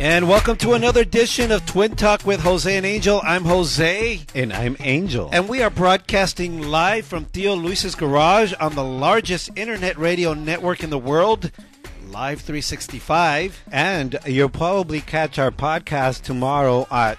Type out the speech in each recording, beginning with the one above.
And welcome to another edition of Twin Talk with Jose and Angel. I'm Jose. And I'm Angel. And we are broadcasting live from Theo Luis's garage on the largest internet radio network in the world, Live 365. And you'll probably catch our podcast tomorrow at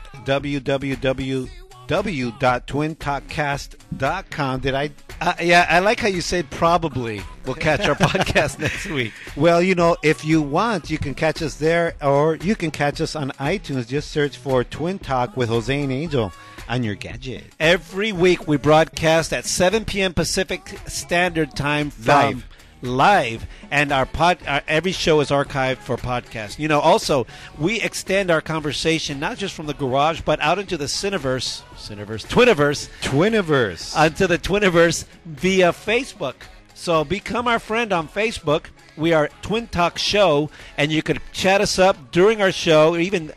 www.twintalkcast.com. Did I? Uh, yeah, I like how you said probably. We'll catch our podcast next week. Well, you know, if you want, you can catch us there, or you can catch us on iTunes. Just search for Twin Talk with Jose and Angel on your gadget. Every week we broadcast at 7 p.m. Pacific Standard Time from Live. Live, and our pod our, every show is archived for podcast. You know, also we extend our conversation not just from the garage but out into the Cineverse, Cineverse, Twiniverse, Twiniverse. onto the Twiniverse via Facebook. So become our friend on Facebook. We are Twin Talk Show, and you could chat us up during our show, or even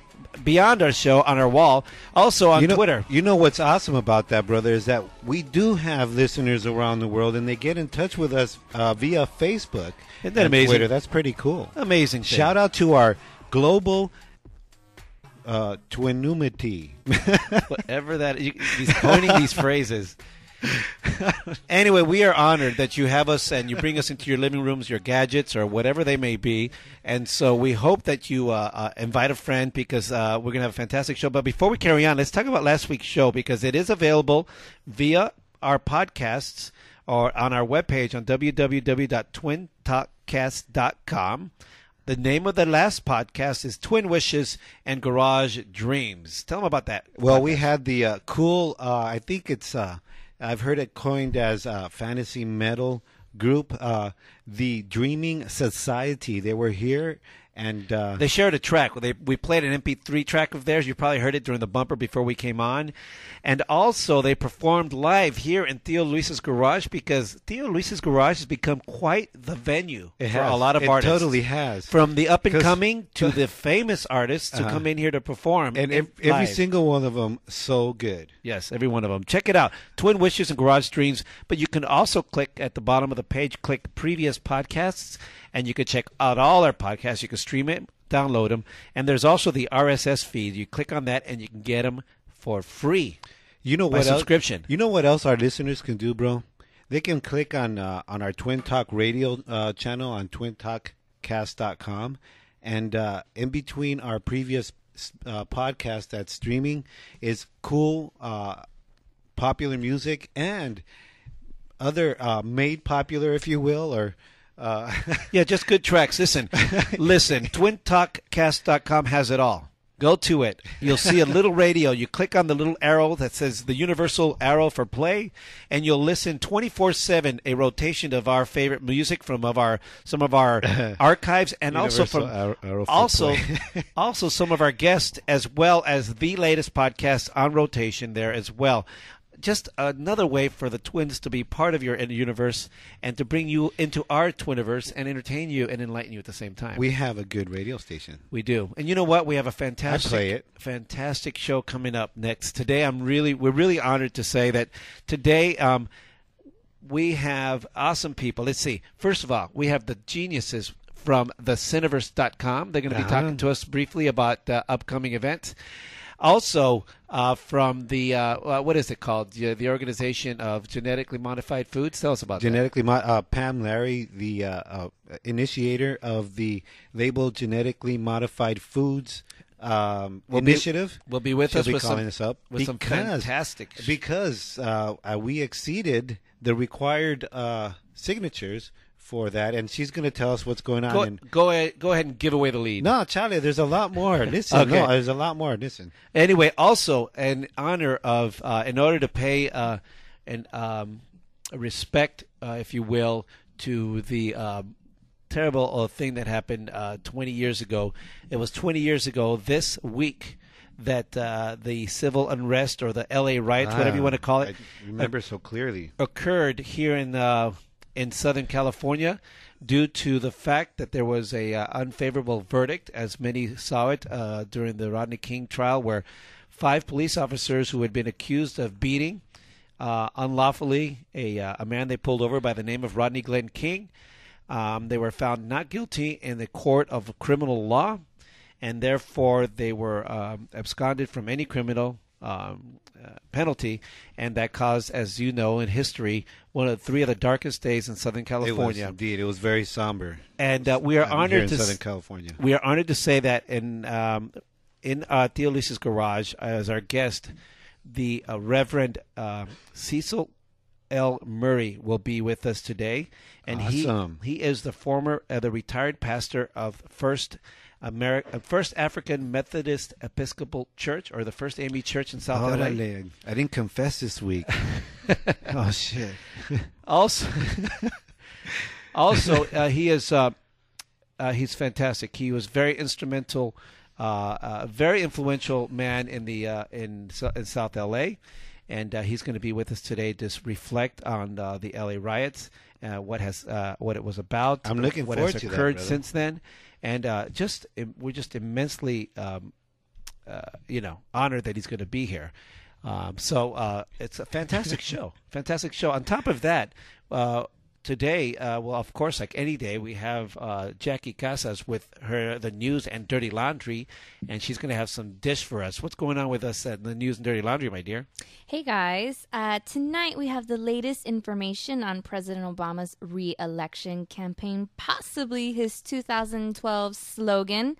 beyond our show on our wall. Also on you know, Twitter. You know what's awesome about that, brother, is that we do have listeners around the world, and they get in touch with us uh, via Facebook. Isn't that and amazing? Twitter. That's pretty cool. Amazing. thing. Shout out to our global uh, twinumity. whatever that you, he's coining these phrases. anyway, we are honored that you have us and you bring us into your living rooms, your gadgets, or whatever they may be. And so we hope that you uh, uh, invite a friend because uh, we're going to have a fantastic show. But before we carry on, let's talk about last week's show because it is available via our podcasts or on our webpage on www.twintalkcast.com. The name of the last podcast is Twin Wishes and Garage Dreams. Tell them about that. Well, we had the uh, cool. Uh, I think it's. I've heard it coined as fantasy metal group, uh, the Dreaming Society. They were here, and uh, They shared a track. They, we played an MP3 track of theirs. You probably heard it during the bumper before we came on. And also, they performed live here in Theo Luis's garage because Theo Luis's garage has become quite the venue It for has. a lot of It artists. totally has. From the up and coming to the famous artists who Uh-huh. come in here to perform. and ev- every single one of them so good. Yes, every one of them. Check it out. Twin Wishes and Garage Dreams. But you can also click at the bottom of the page, click previous podcasts, and you can check out all our podcasts. You can stream it, download them. And there's also the RSS feed. You click on that and you can get them for free. You know what else- subscription. You know what else our listeners can do, bro? They can click on uh, on our Twin Talk radio uh, channel on twintalkcast.com, and uh, in between our previous uh, podcast that's streaming is cool, uh, popular music and other uh, made popular, if you will, or. Uh, Yeah, just good tracks. Listen, listen. TwinTalkCast.com has it all. Go to it. You'll see a little radio. You click on the little arrow that says the universal arrow for play, and you'll listen 24/7 a rotation of our favorite music from of our some of our archives, and also from arrow- arrow for also also some of our guests, as well as the latest podcast on rotation there as well just another way for the twins to be part of your universe and to bring you into our twiniverse and entertain you and enlighten you at the same time. we have a good radio station. We do. And you know what? We have a fantastic fantastic show coming up next. Today I'm really we're really honored to say that today um, we have awesome people. Let's see. First of all, we have the geniuses from the Cineverse.com. They're going to be Uh-huh. talking to us briefly about uh, upcoming events. Also, uh, from the uh, uh, what is it called? The, the organization of genetically modified foods. Tell us about that. Genetically, mo- uh, Pamm Larry, the uh, uh, initiator of the label genetically modified foods um, Will be- initiative, will be with us. She'll us be with calling some- us up with some fantastic because we exceeded the required uh, signatures for that, and she's going to tell us what's going on. Go, and, go ahead. Go ahead and give away the lead. no, Charlie, there's a lot more. Listen, Okay. no, there's a lot more. Listen. Anyway, also in honor of, uh, in order to pay uh, an um, respect, uh, if you will, to the um, terrible uh, thing that happened uh, 20 years ago. It was 20 years ago this week that uh, the civil unrest or the LA riots, whatever you want to call it, I remember so clearly. occurred here in uh, in Southern California due to the fact that there was a uh, unfavorable verdict, as many saw it uh, during the Rodney King trial, where five police officers who had been accused of beating uh, unlawfully a uh, a man they pulled over by the name of Rodney Glenn King. Um, they were found not guilty in the court of criminal law, and therefore they were um, absconded from any criminal um, uh, penalty, and that caused, as you know, in history, one of the three of the darkest days in Southern It was California. indeed. It was very somber. And uh, we are I'm honored in to Southern California. we are honored to say that in um, in uh, Theo Luis's garage as our guest, the uh, Reverend uh, Cecil L. Murray will be with us today, and Awesome. he he is the former uh, the retired pastor of First. Ameri- uh, First African Methodist Episcopal Church, or the First AME Church in South LA. I didn't confess this week. oh shit! Also, also uh, he is uh, uh, he's fantastic. He was very instrumental, uh, a very influential man in the uh, in in South LA, and uh, he's going to be with us today to reflect on uh, the LA riots, uh, what has uh, what it was about. I'm looking what forward has to that, occurred since then, and uh, just we're just immensely. Um, uh, you know, honored that he's going to be here. Um, so uh, it's a fantastic show. Fantastic show. On top of that, uh, today, uh, well, of course, like any day, we have uh, Jackie Casas with her the news and dirty laundry, and she's going to have some dish for us. What's going on with us at the news and dirty laundry, my dear? Hey guys, uh, tonight we have the latest information on President Obama's re election campaign, possibly his 2012 slogan.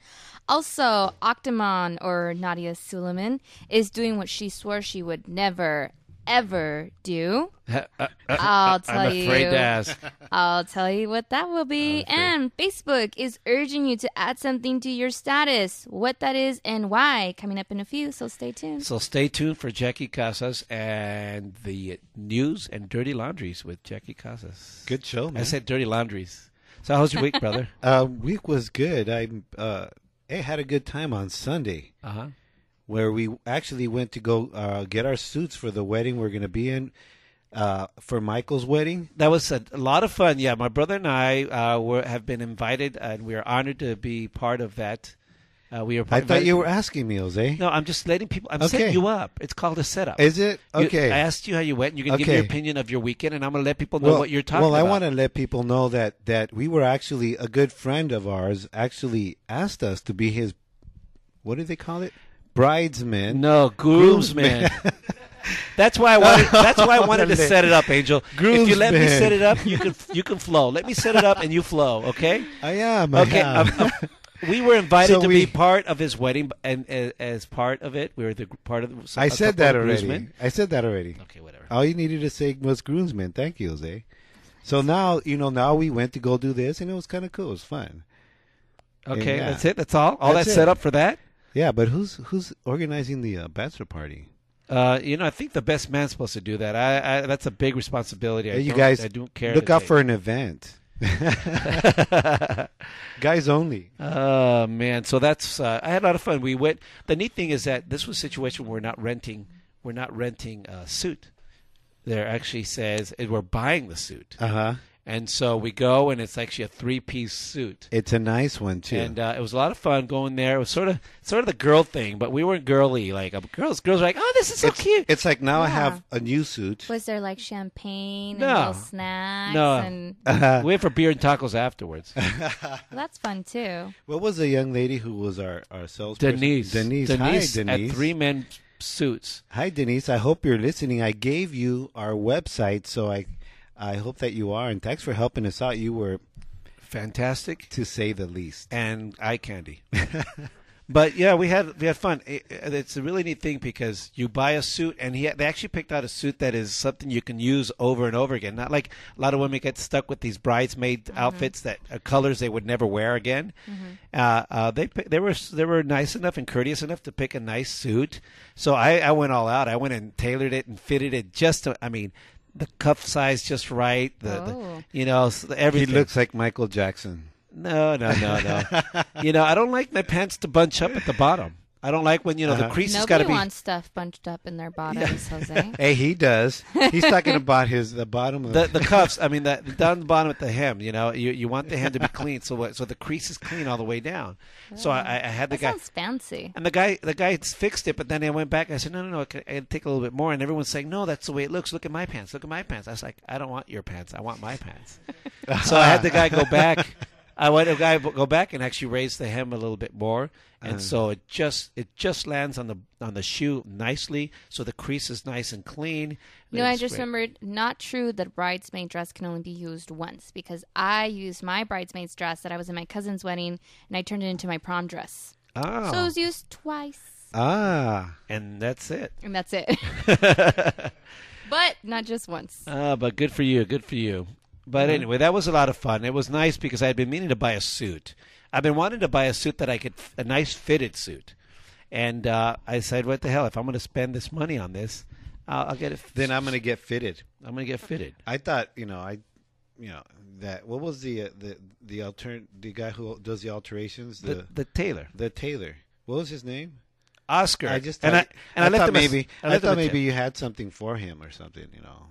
Also, Octomom, or Nadya Suleman, is doing what she swore she would never, ever do. I'll tell I'm afraid you. to ask. I'll tell you what that will be. And Facebook is urging you to add something to your status. What that is and why, coming up in a few, so stay tuned. So stay tuned for Jackie Casas and the news and dirty laundries with Jackie Casas. Good show, man. I said dirty laundries. So how's your week, brother? uh, week was good. I uh, I had a good time on Sunday. Uh huh. Where we actually went to go uh, get our suits for the wedding we're going to be in uh, for Michael's wedding. That was a, a lot of fun. Yeah, my brother and I uh, were have been invited, and we are honored to be part of that. Uh, we are. I thought you were asking me, Jose. No, I'm just letting people. I'm Okay. setting you up. It's called a setup. Is it You- okay? I asked you how you went. and You're going to give your opinion of your weekend, and I'm going to let people know what you're talking about. well. I want to let people know that that we were actually a good friend of ours actually asked us to be his. What do they call it? Bridesmen. No, groomsman. That's why I wanted. That's why I wanted to set it up, Angel. If you let me set it up, you can you can flow. Let me set it up, and you flow. Okay. I am. I Okay. am. um, um, we were invited So to we- be part of his wedding, and uh, as part of it, we were the part of. The, I said that already. groomsmen. I said that already. Okay, whatever. All you needed to say was groomsmen. Thank you, Jose. So now you know. Now we went to go do this, and it was kind of cool. It was fun. Okay, yeah. that's it. That's all. All That's that's set up for that. Yeah, but who's who's organizing the uh, bachelor party? Uh, you know, I think the best man's supposed to do that. I, I that's a big responsibility. I you guys I don't care. Look out take. for an event. Guys only. Oh man, so that's uh, I had a lot of fun. We went. The neat thing is that this was a situation where we're not renting. We're not renting a suit. There actually says eh, we're buying the suit, Uh huh. And so we go, and it's actually a three-piece suit. It's a nice one too. And uh, it was a lot of fun going there. It was sort of sort of the girl thing, but we weren't girly. Like uh, girls, girls were like, "Oh, this is so it's, cute." it's like now I Yeah. have a new suit. Was there like champagne No. and little snacks? No. And we went for beer and tacos afterwards. well, that's fun too. what was the young lady who was our our salesperson? Denise, Denise. Hi, Denise. at three men suits. Hi, Denise. I hope you're listening. I gave you our website, so I I hope that you are. And thanks for helping us out. You were, Fantastic to say the least. and eye candy. But yeah, we had we had fun. It- it's a really neat thing because you buy a suit, and he they actually picked out a suit that is something you can use over and over again. Not like a lot of women get stuck with these bridesmaid outfits that are colors they would never wear again. Uh, uh, they they were they were nice enough and courteous enough to pick a nice suit. So I, I went all out. I went and tailored it and fitted it just to. I mean. The cuff size just right. The, Oh. the you know s- He looks like Michael Jackson. No, no, no, no. you know, I don't like my pants to bunch up at the bottom. I don't like when you know the Uh-huh. crease has got to be. wants stuff bunched up in their bottoms, Jose. Hey, he does. He's talking about his the bottom of The, the cuffs, I mean, the, down the bottom at the hem. You know, you you want the hem to be clean, so what, so the crease is clean all the way down. So I, I had the That guy, sounds fancy. and the guy the guy fixed it, but then I went back. I said, no, no, no, I could- I'd take a little bit more, and everyone's saying, no, that's the way it looks. Look at my pants. Look at my pants. I was like, I don't want your pants. I want my pants. so I had the guy go back. I let the guy go back and actually raise the hem a little bit more, and so it just it just lands on the on the shoe nicely, so the crease is nice and clean. No, I just great. remembered not true that bridesmaid dress can only be used once because I used my bridesmaid's dress that I was in my cousin's wedding and I turned it into my prom dress. Oh, So it was used twice. ah. and that's it. And that's it. but not just once. Ah, but good for you. Good for you. But anyway, that was a lot of fun. It was nice because I had been meaning to buy a suit. I've been wanting to buy a suit that I could, a nice fitted suit. And uh, I said, what the hell? If I'm going to spend this money on this, I'll, I'll get it. Then I'm gonna get fitted. I'm going to get fitted. I thought, you know, I, you know, that what was the uh, the the altern the guy who does the alterations the The, the tailor, the tailor. What was his name? Oscar. I just and I thought- and I, left thought maybe I I, thought tip. maybe you had something for him or something. You know,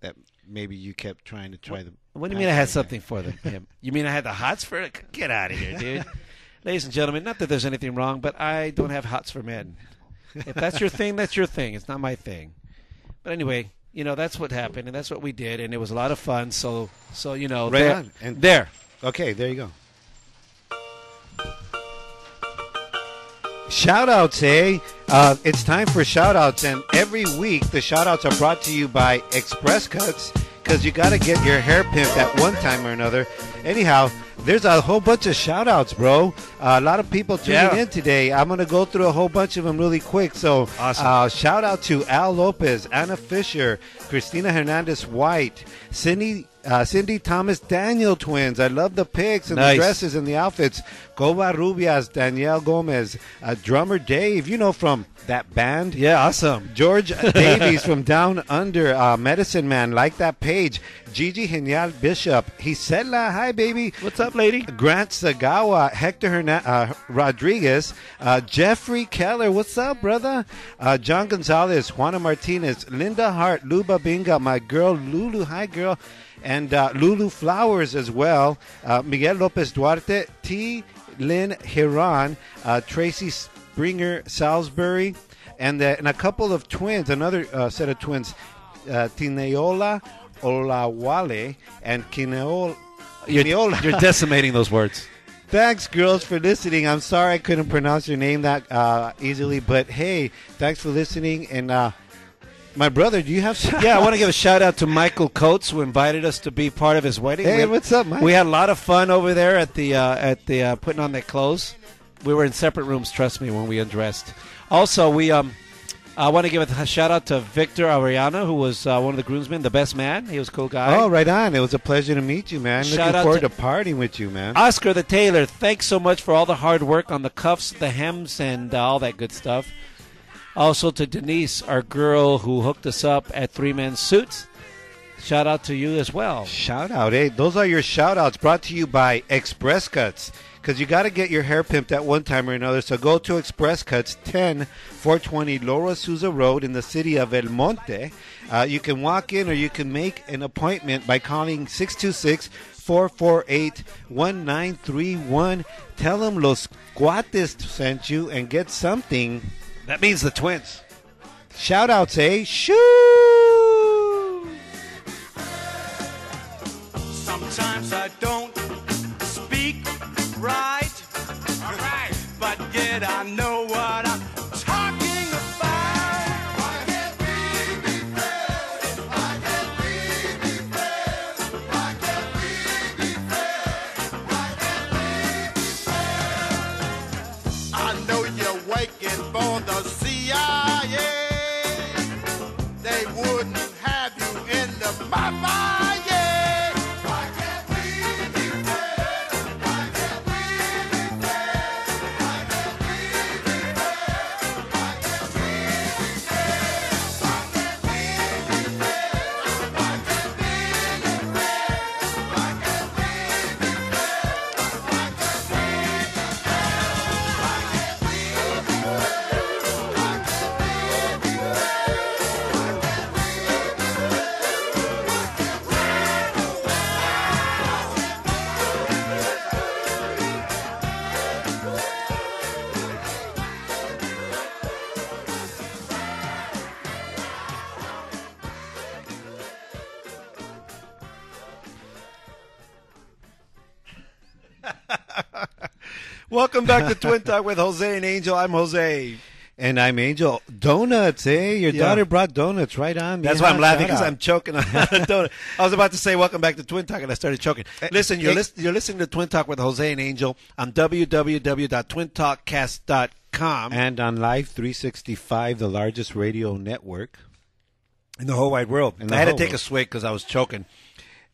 that maybe you kept trying to try the. What do you mean I had something for them? You mean I had the hots for it? Get out of here, dude. Ladies and gentlemen, not that there's anything wrong, but I don't have hots for men. If that's your thing, that's your thing. It's not my thing. But anyway, you know that's what happened, and that's what we did, and it was a lot of fun. So, so you know, Right there, on. And- there. Okay, there you go. Shout outs, eh? Uh, it's time for shout outs, and every week the shout outs are brought to you by Express Cuts because you got to get your hair pimped at one time or another. Anyhow, there's a whole bunch of shout outs, bro. Uh, a lot of people tuning Yeah. in today. I'm going to go through a whole bunch of them really quick. So, Awesome. uh, shout out to Al Lopez, Anna Fisher, Christina Hernandez White, Cindy. Uh, Cindy Thomas Daniel twins. I love the pics and Nice. the dresses and the outfits. Coba Rubias, Danielle Gomez, uh, drummer Dave, you know from that band. Yeah, awesome. George Davies from Down Under, uh, Medicine Man, like that page. Gigi Genial Bishop, Hisela, hi baby. What's up, lady? Grant Sagawa, Hector Herna- uh, Rodriguez, uh, Jeffrey Keller, what's up, brother? Uh, John Gonzalez, Juana Martinez, Linda Hart, Luba Binga, my girl Lulu, hi girl, and uh, Lulu Flowers as well. Uh, Miguel Lopez Duarte, T. Lynn Hiran, uh, Tracy Springer Salisbury, and, uh, and a couple of twins, another uh, set of twins, uh, Tineola Olawale and Kineola. You're, you're decimating those words. Thanks, girls, for listening. I'm sorry I couldn't pronounce your name that uh, easily, but hey, thanks for listening. And uh, my brother, do you have? Yeah, I want to give a shout out to Michael Coates who invited us to be part of his wedding. Hey, We had- what's up, Mike? We had a lot of fun over there at the uh, at the uh, putting on their clothes. We were in separate rooms. Trust me, when we undressed. Also, we um, I want to give a shout out to Victor Ariana, who was uh, one of the groomsmen, the best man. He was a cool guy. Oh, right on. It was a pleasure to meet you, man. Shout Looking forward to- to, partying with you, man. Oscar the tailor, thanks so much for all the hard work on the cuffs, the hems, and uh, all that good stuff. Also to Denise, our girl who hooked us up at Three Men Suits. Shout out to you as well. Shout out, hey, those are your shout outs brought to you by Express Cuts. Because you got to get your hair pimped at one time or another. So go to Express Cuts, 10 420 Lower Azusa Road in the city of El Monte. Uh, you can walk in or you can make an appointment by calling 626 448 1931. Tell them Los Cuates sent you and get something. That means the twins. Shout outs, eh? Shoo! Sometimes I don't speak right. All right. But yet I know Welcome back to Twin Talk with Jose and Angel. I'm Jose. And I'm Angel. Donuts, eh? Your Yeah. daughter brought donuts right on. Me. That's why I'm laughing because. I'm choking on a donut. I was about to say welcome back to Twin Talk and I started choking. Listen, you're, eh. you're listening to Twin Talk with Jose and Angel on www.twintalkcast.com And on Live 365, the largest radio network. in the whole wide world. I had to take a swig because I was choking.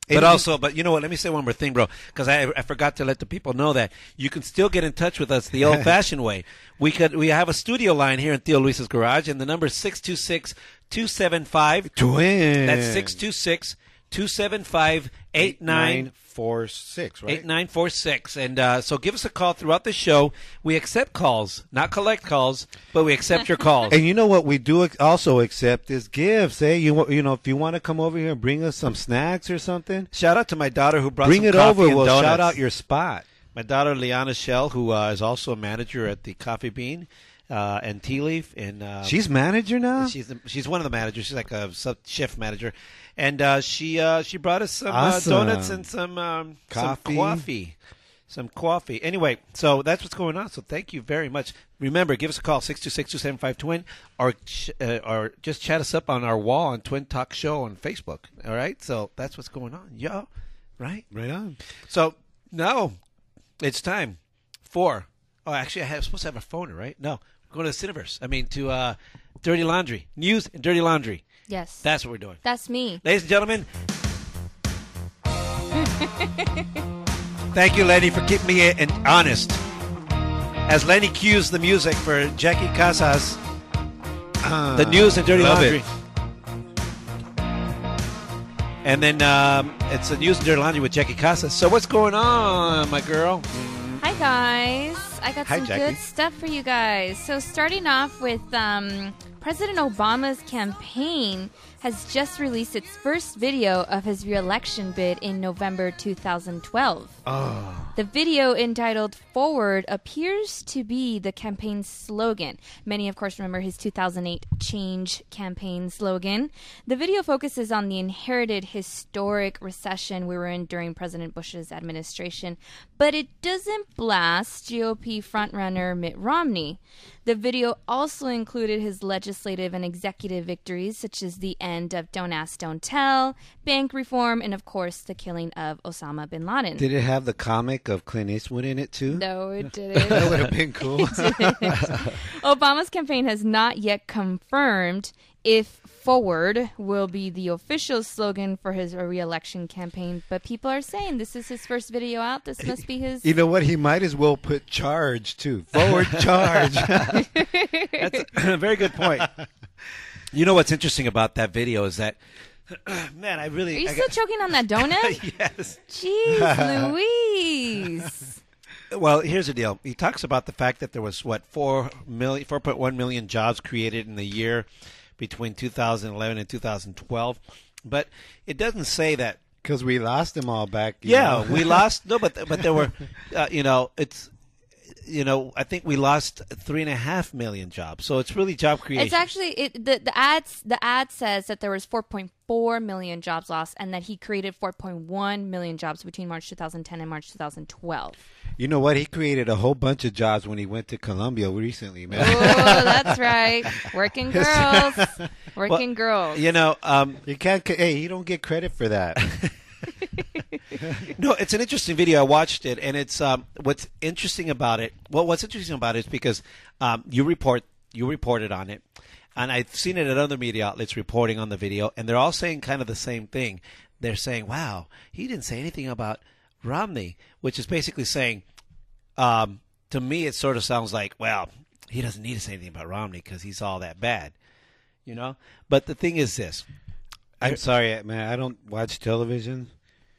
But also, but you know what? Let me say one more thing, bro, because I, I forgot to let the people know that you can still get in touch with us the old-fashioned way. We could we have a studio line here in Theo Luis's garage, and the number is 626-275. Twin. That's 626 275 8946, right? 8946. And uh, so give us a call throughout the show. We accept calls, not collect calls, but we accept your calls. And you know what we do also accept is gifts. Eh? You you know if you want to come over here and bring us some snacks or something, Shout out to my daughter who brought bring it over. We'll donuts. shout out your spot. My daughter Liana Shell, who uh, is also a manager at the Coffee Bean uh, and Tea Leaf, and uh, She's manager now. she's the, she's one of the managers. She's like a sub shift manager, and uh, she uh, she brought us some Awesome. uh, donuts and some um, Coffee. some coffee. Some coffee. Anyway, so that's what's going on. So thank you very much. Remember, give us a call, 626-275-TWIN, or, ch- uh, or just chat us up on our wall on Twin Talk Show on Facebook. All right? So that's what's going on. Yeah. Right? right on. So now it's time for. Oh, actually, I have supposed to have a phone, right? No, we're going to the Cineverse. I mean, to uh, Dirty Laundry news and Dirty Laundry. Yes. That's what we're doing, That's me. ladies and gentlemen. Thank you, Lenny, for keeping me in, honest. As Lenny cues the music for Jackie Casas, the news and Dirty love Laundry. it. And then um, it's the news and Dirty Laundry with Jackie Casas. So what's going on, my girl? Hi guys, I got Hi, some Jackie. good stuff for you guys. So starting off with um, President Obama's campaign has just released its first video of his reelection bid in November 2012. Ah. The video entitled Forward appears to be the campaign's slogan. Many, of course, remember his 2008 Change campaign slogan. The video focuses on the inherited historic recession we were in during President Bush's administration, but it doesn't blast GOP frontrunner Mitt Romney. The video also included his legislative and executive victories, such as the end of Don't Ask, Don't Tell, bank reform, and, of course, the killing of Osama bin Laden. Did it have the comic of Clint Eastwood in it too? No, it didn't. That would have been cool. Obama's campaign has not yet confirmed if forward will be the official slogan for his reelection campaign, but people are saying this is his first video out. This must be his. you know what? He might as well put charge too. Forward charge. That's a very good point. You know what's interesting about that video is that, man, I really. Are you I still got- choking on that donut? yes. Jeez Louise. Well, here's the deal. He talks about the fact that there was what four million, four point one million jobs created in the year between 2011 and 2012, but it doesn't say that. Because we lost them all back. you Yeah, know. we lost. No, but but there were, uh, you know, it's. You know, I think we lost three and a half million jobs. So it's really job creation. It's actually it, the the ads the ad says that there was 4.4 million jobs lost and that he created 4.1 million jobs between March 2010 and March 2012. You know what? He created a whole bunch of jobs when he went to Colombia recently, man. Oh, that's right. Working girls. Working girls. you know, um, You can't. Hey, you don't get credit for that. No, it's an interesting video. I watched it, and it's um, what's interesting about it. Well, what's interesting about it is because um, you report you reported on it, and I've seen it at other media outlets reporting on the video, and they're all saying kind of the same thing. They're saying, "Wow, he didn't say anything about Romney," which is basically saying, um, to me, it sort of sounds like, well, he doesn't need to say anything about Romney because he's all that bad, you know. But the thing is this. I'm sorry, man. I don't watch television,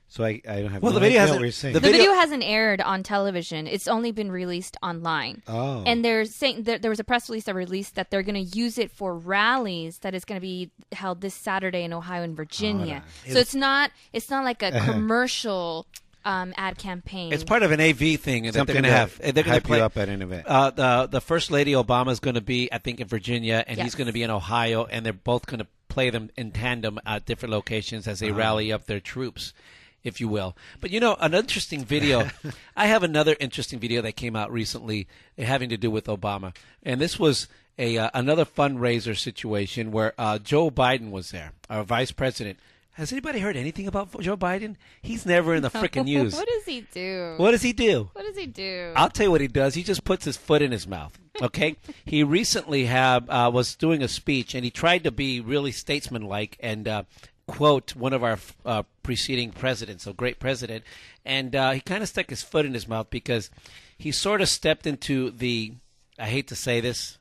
so I, I don't have. Well, no the video hasn't- what saying. the the video- video, hasn't aired on television. It's only been released online. Oh. And they're saying there, there was a press release that released that they're going to use it for rallies that is going to be held this Saturday in Ohio and Virginia. so it's not it's not like a commercial um, ad campaign. It's part of an AV thing that Something they're going to to have. They're going to play you up at an event. Uh, the the first lady Obama is going to be, I think, in Virginia, and he's going to be in Ohio, and they're both going to play them in tandem at different locations as they rally up their troops. if you will. But you know, an interesting video. I have another interesting video that came out recently having to do with Obama, and this was a uh, another fundraiser situation where uh, Joe Biden was there, our vice president. Has anybody heard anything about Joe Biden? He's never in the freaking news. what does he do? What does he do? What does he do? I'll tell you what he does. He just puts his foot in his mouth. Okay. he recently have uh, was doing a speech and he tried to be really statesmanlike and uh, quote one of our uh, preceding presidents, a great president, and uh, he kind of stuck his foot in his mouth because he sort of stepped into the. I hate to say this,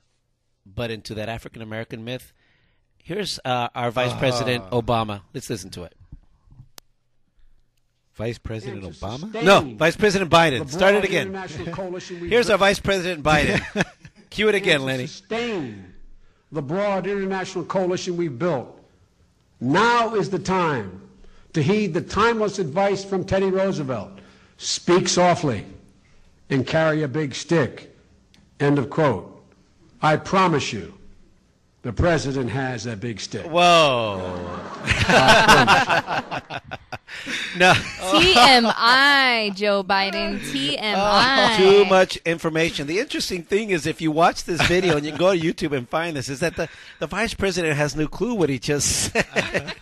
but into that African American myth. Here's uh, our Vice President Obama. Let's listen to it. Vice President Obama? No, Vice President Biden. Start it again. Here's our Vice President Biden. Cue it again, Lenny. Sustain the broad international coalition we've built. Now is the time to heed the timeless advice from Teddy Roosevelt. Speak softly and carry a big stick. End of quote. I promise you, the president has a big stick. Whoa. no. TMI, Joe Biden. Oh. TMI. Too much information. The interesting thing is, if you watch this video and you go to YouTube and find this, is that the, the vice president has no clue what he just said,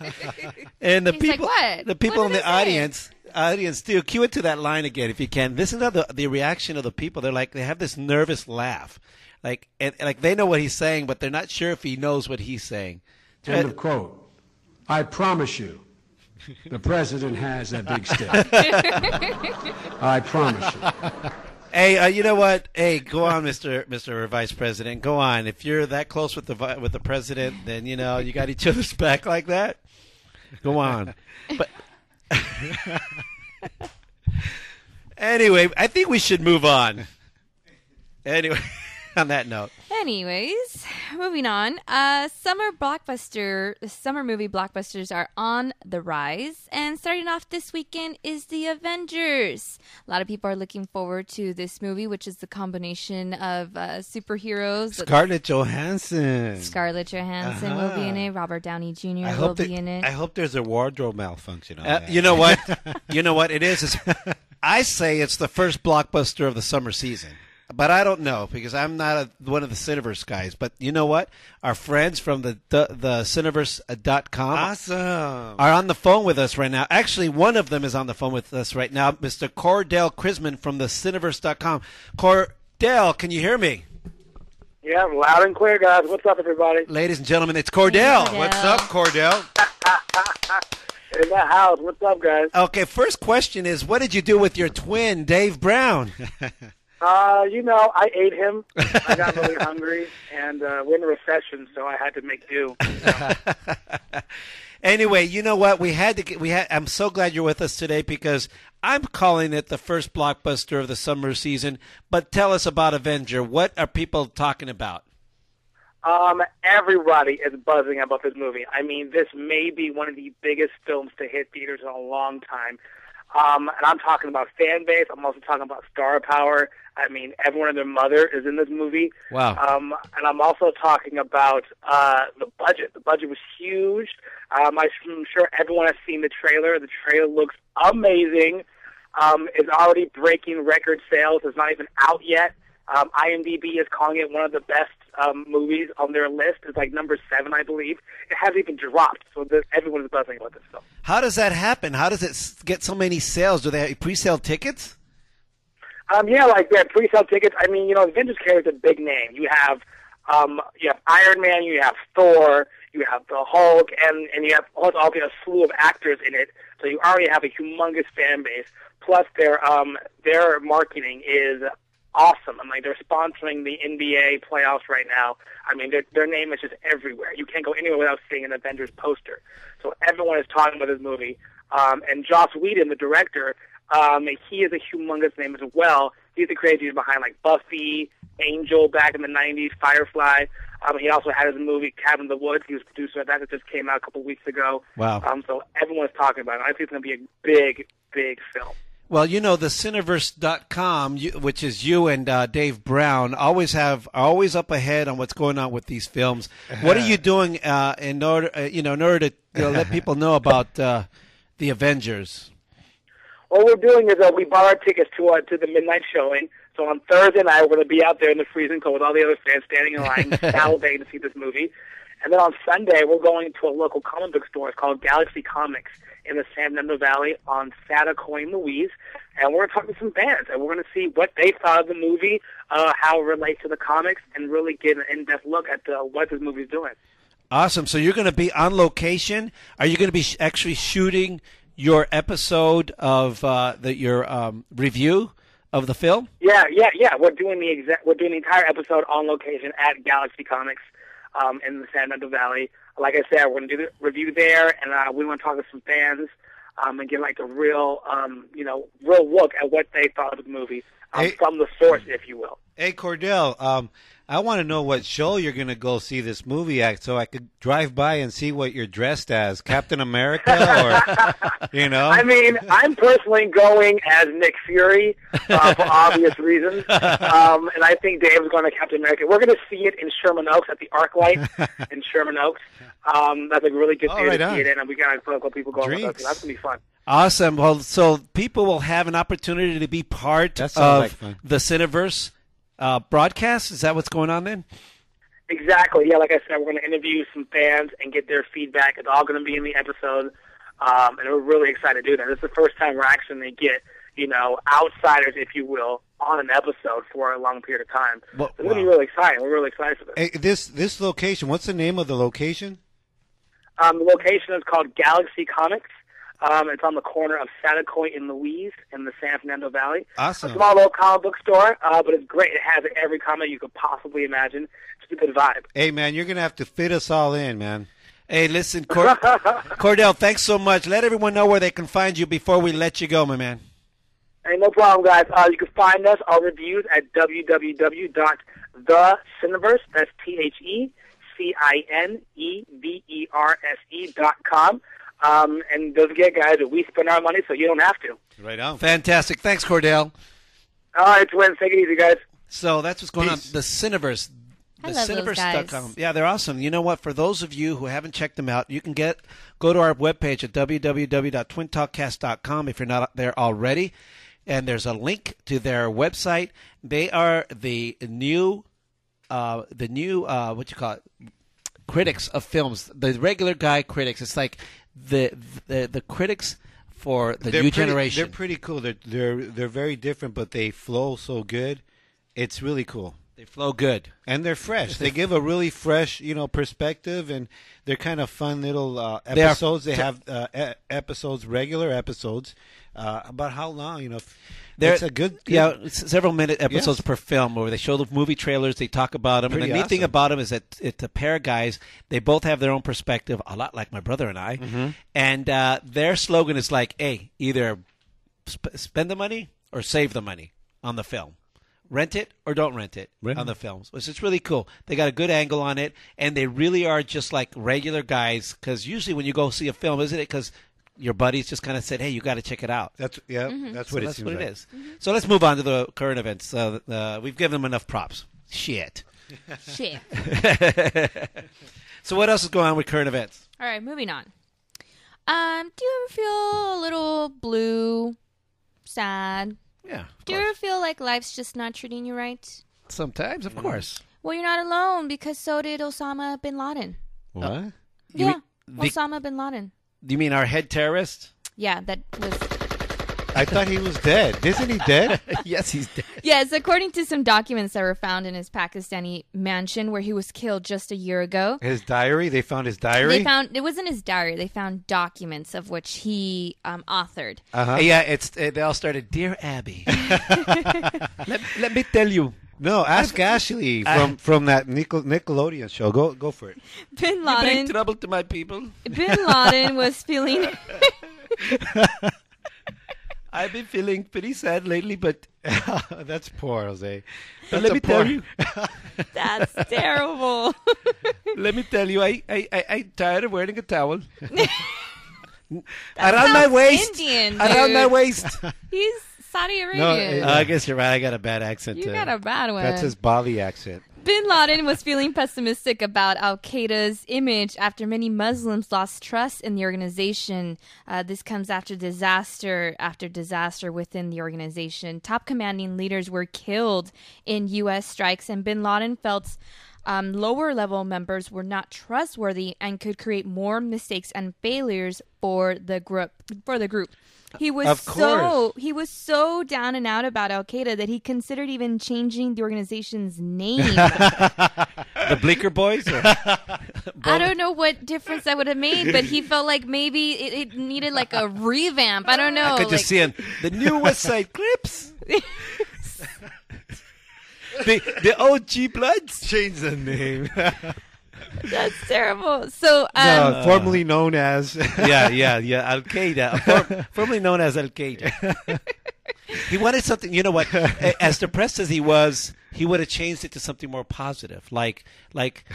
and the He's like, people, "What? the people What in the say?" audience, audience, do cue it to that line again if you can. Listen to the the reaction of the people. They're like they have this nervous laugh, like and like they know what he's saying, but they're not sure if he knows what he's saying. End of quote. I promise you, the president has a big stick. I promise you. Hey, uh, you know what? Hey, go on, Mister Mister Vice President. Go on. If you're that close with the with the president, then you know you got each other's back like that. Go on. But anyway, I think we should move on. Anyway, on that note, Anyways, moving on. Uh, summer blockbuster, summer movie blockbusters are on the rise, and starting off this weekend is the Avengers. A lot of people are looking forward to this movie, which is the combination of uh, superheroes. Scarlett Johansson. Scarlett Johansson will be in it. Robert Downey Jr. I will hope, be that- in it. I hope there's a wardrobe malfunction on uh, that. you know what? you know what it is. Is I say it's the first blockbuster of the summer season. But I don't know because I'm not a, one of the Cineverse guys. But you know what? Our friends from the the, the Cineverse.com uh, Awesome. are on the phone with us right now. Actually, one of them is on the phone with us right now, Mr. Cordell Chrisman from the Cineverse.com. Cordell, can you hear me? Yeah, loud and clear, guys. What's up, everybody? Ladies and gentlemen, it's Cordell. Cordell. What's up, Cordell? In the house. What's up, guys? Okay, first question is what did you do with your twin, Dave Brown? Uh, you know, I ate him. I got really hungry, and uh, we're in a recession, so I had to make do. Anyway, you know what? We had to get. We had. I'm so glad you're with us today because I'm calling it the first blockbuster of the summer season. But tell us about Avenger. What are people talking about? Um, everybody is buzzing about this movie. I mean, this may be one of the biggest films to hit theaters in a long time. Um, and I'm talking about fan base. I'm also talking about star power. I mean, everyone and their mother is in this movie. Wow. Um, and I'm also talking about uh, the budget. The budget was huge. Um, I'm sure everyone has seen the trailer. The trailer looks amazing. Um, it's already breaking record sales. It's not even out yet. Um, IMDb is calling it one of the best um, movies on their list. It's like number seven, I believe. It hasn't even dropped, so the, everyone is buzzing about this film. How does that happen? How does it s- get so many sales? Do they have pre-sale tickets? Um, yeah, like yeah, pre-sale tickets. I mean, you know, Avengers carries a big name. You have, um, you have Iron Man, you have Thor, you have the Hulk, and and you have also a slew of actors in it. So you already have a humongous fan base. Plus, their um their marketing is awesome. I mean, they're sponsoring the NBA playoffs right now. I mean, their their name is just everywhere. You can't go anywhere without seeing an Avengers poster. So everyone is talking about this movie. Um, and Joss Whedon, the director, um, he is a humongous name as well. He's the creator behind like Buffy, Angel back in the '90s, Firefly. Um, he also had his movie Cabin in the Woods. He was producer of that that just came out a couple weeks ago. Wow. Um, so everyone's talking about it. I think it's going to be a big, big film. Well, you know the Cineverse.com, you, which is you and uh, Dave Brown, always have are always up ahead on what's going on with these films. What are you doing uh, in order, uh, you know, in order to you know, let people know about uh, the Avengers? what we're doing is uh, we bought our tickets to uh, to the midnight showing. So on Thursday night, we're going to be out there in the freezing cold with all the other fans standing in line, salivating to see this movie. And then on Sunday, we're going to a local comic book store. It's called Galaxy Comics in the San Fernando Valley on Saticoy and Louise. And we're going to talk to some fans, and we're going to see what they thought of the movie, uh, how it relates to the comics, and really get an in-depth look at uh, what this movie's doing. Awesome. So you're going to be on location. Are you going to be sh- actually shooting your episode of uh, the, your um, review of the film? Yeah, yeah, yeah. We're doing the exact. We're doing the entire episode on location at Galaxy Comics um, in the San Fernando Valley. Like I said, we're going to do the review there, and uh, we want to talk to some fans um, and get like a real, um, you know, real look at what they thought of the movie um, Hey- from the source, if you will. Hey Cordell, um, I want to know what show you're gonna go see this movie at, so I could drive by and see what you're dressed as, Captain America, or you know. I mean, I'm personally going as Nick Fury uh, for obvious reasons, um, and I think Dave's going to Captain America. We're going to see it in Sherman Oaks at the ArcLight in Sherman Oaks. Um, that's a really good Oh, theater right to on. see it in, and we got a couple people going with us. So that's going to be fun. Awesome. Well, so people will have an opportunity to be part That of like the Cineverse uh, broadcast. Is that what's going on then? Exactly. Yeah, like I said, we're going to interview some fans and get their feedback. It's all going to be in the episode, um, and we're really excited to do that. This is the first time we're actually going to get, you know, outsiders, if you will, on an episode for a long period of time. Well, so it's going to be really exciting. We're really excited for this. Hey, this this location. What's the name of the location? Um, the location is called Galaxy Comics. Um, it's on the corner of Saticoy and Louise in the San Fernando Valley. Awesome. A small little comic book store, uh, but it's great. It has every comic you could possibly imagine. It's a good vibe. Hey man, you're gonna have to fit us all in, man. Hey, listen, Cord- Cordell, thanks so much. Let everyone know where they can find you before we let you go, my man. Hey, no problem, guys. Uh, you can find us, our reviews, at www.thecineverse, that's T-H-E-C-I-N-E-V-E-R-S-E dot com. Um, and don't forget, guys, that we spend our money so you don't have to. Right on. Fantastic. Thanks, Cordell. All right, twins, take it easy, guys. So that's what's going Peace. on. The Cineverse. I love those Cineverse.com. guys. Yeah, they're awesome. You know what? For those of you who haven't checked them out, you can get go to our webpage at www.twintalkcast.com if you're not there already. And there's a link to their website. They are the new uh, the new uh, what you call it critics of films. The regular guy critics. It's like the the, the critics for the They're new pretty, generation. They're pretty cool. They're they're they're very different, but they flow so good. It's really cool. They flow good. And they're fresh. They give a really fresh, you know, perspective, and they're kind of fun little uh, They are- episodes. They, have uh, e- episodes, regular episodes. Uh, about how long, you know? They're- it's a good, good yeah, several minute episodes Yes. per film where they show the movie trailers, they talk about them. and Pretty the neat thing about them is that it's a pair of guys. They both have their own perspective, a lot like my brother and I. Mm-hmm. And uh, their slogan is like, "Hey, either sp- spend the money or save the money on the film." Rent it or don't rent it Right. on the films, which is really cool. They got a good angle on it, and they really are just like regular guys. Because usually when you go see a film, isn't it? Because your buddies just kind of said, "Hey, you got to check it out." That's yeah. Mm-hmm. That's So what it that's seems what like. it is. So let's move on to the current events. Uh, uh, we've given them enough props. Shit. Shit. So what else is going on with current events? All right, moving on. Um, do you ever feel a little blue, sad? Yeah. Do you ever feel like life's just not treating you right? Sometimes, of mm. course. Well, you're not alone because so did Osama bin Laden. What? Oh. You yeah, mean the- Osama bin Laden. Do you mean our head terrorist? Yeah, that was. I thought he was dead. Isn't he dead? yes, he's dead. Yes, according to some documents that were found in his Pakistani mansion where he was killed just a year ago. his diary. They found his diary. They found it wasn't his diary. They found documents of which he um, authored. uh-huh. Yeah, it's uh, they all started. Dear Abby, let, let me tell you. No, ask Ashley from from that Nickel, Nickelodeon show. Go go for it. Bin You bring Laden. trouble to my people. Bin Laden was feeling. I've been feeling pretty sad lately, but That's poor Jose. but let me poor- tell you. That's terrible. Let me tell you, I I I I'm tired of wearing a towel That around my sounds waist. Indian, around my waist. He's Saudi Arabian. No, it- I guess you're right. I got a bad accent. you uh, got a bad one. That's his Bali accent. Bin Laden was feeling pessimistic about Al Qaeda's image after many Muslims lost trust in the organization. Uh, this comes after disaster after disaster within the organization. Top commanding leaders were killed in U.S. strikes, and Bin Laden felt um, lower level members were not trustworthy and could create more mistakes and failures for the group. For the group, he was Of so he was so down and out about Al Qaeda that he considered even changing the organization's name. The Bleecker Boys? Or? I don't know what difference that would have made, but he felt like maybe it, it needed like a revamp. I don't know. I could just see him. The new West Side Clips. the the OG Bloods. Change the name. That's terrible. So, um, Uh, formerly known as. yeah, yeah, yeah. Al Qaeda, for, formerly known as Al Qaeda. he wanted something. You know what? As depressed as he was, he would have changed it to something more positive, like like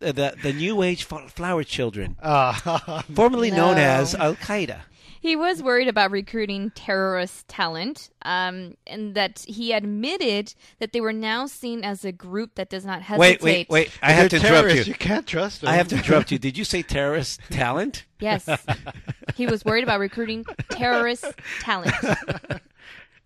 the the New Age flower children, Ah, formerly known as Al Qaeda. He was worried about recruiting terrorist talent, um, and that he admitted that they were now seen as a group that does not hesitate. Wait, wait, wait! I have to They're interrupt you. You can't trust them. I have to interrupt you. Did you say terrorist talent? Yes, he was worried about recruiting terrorist talent.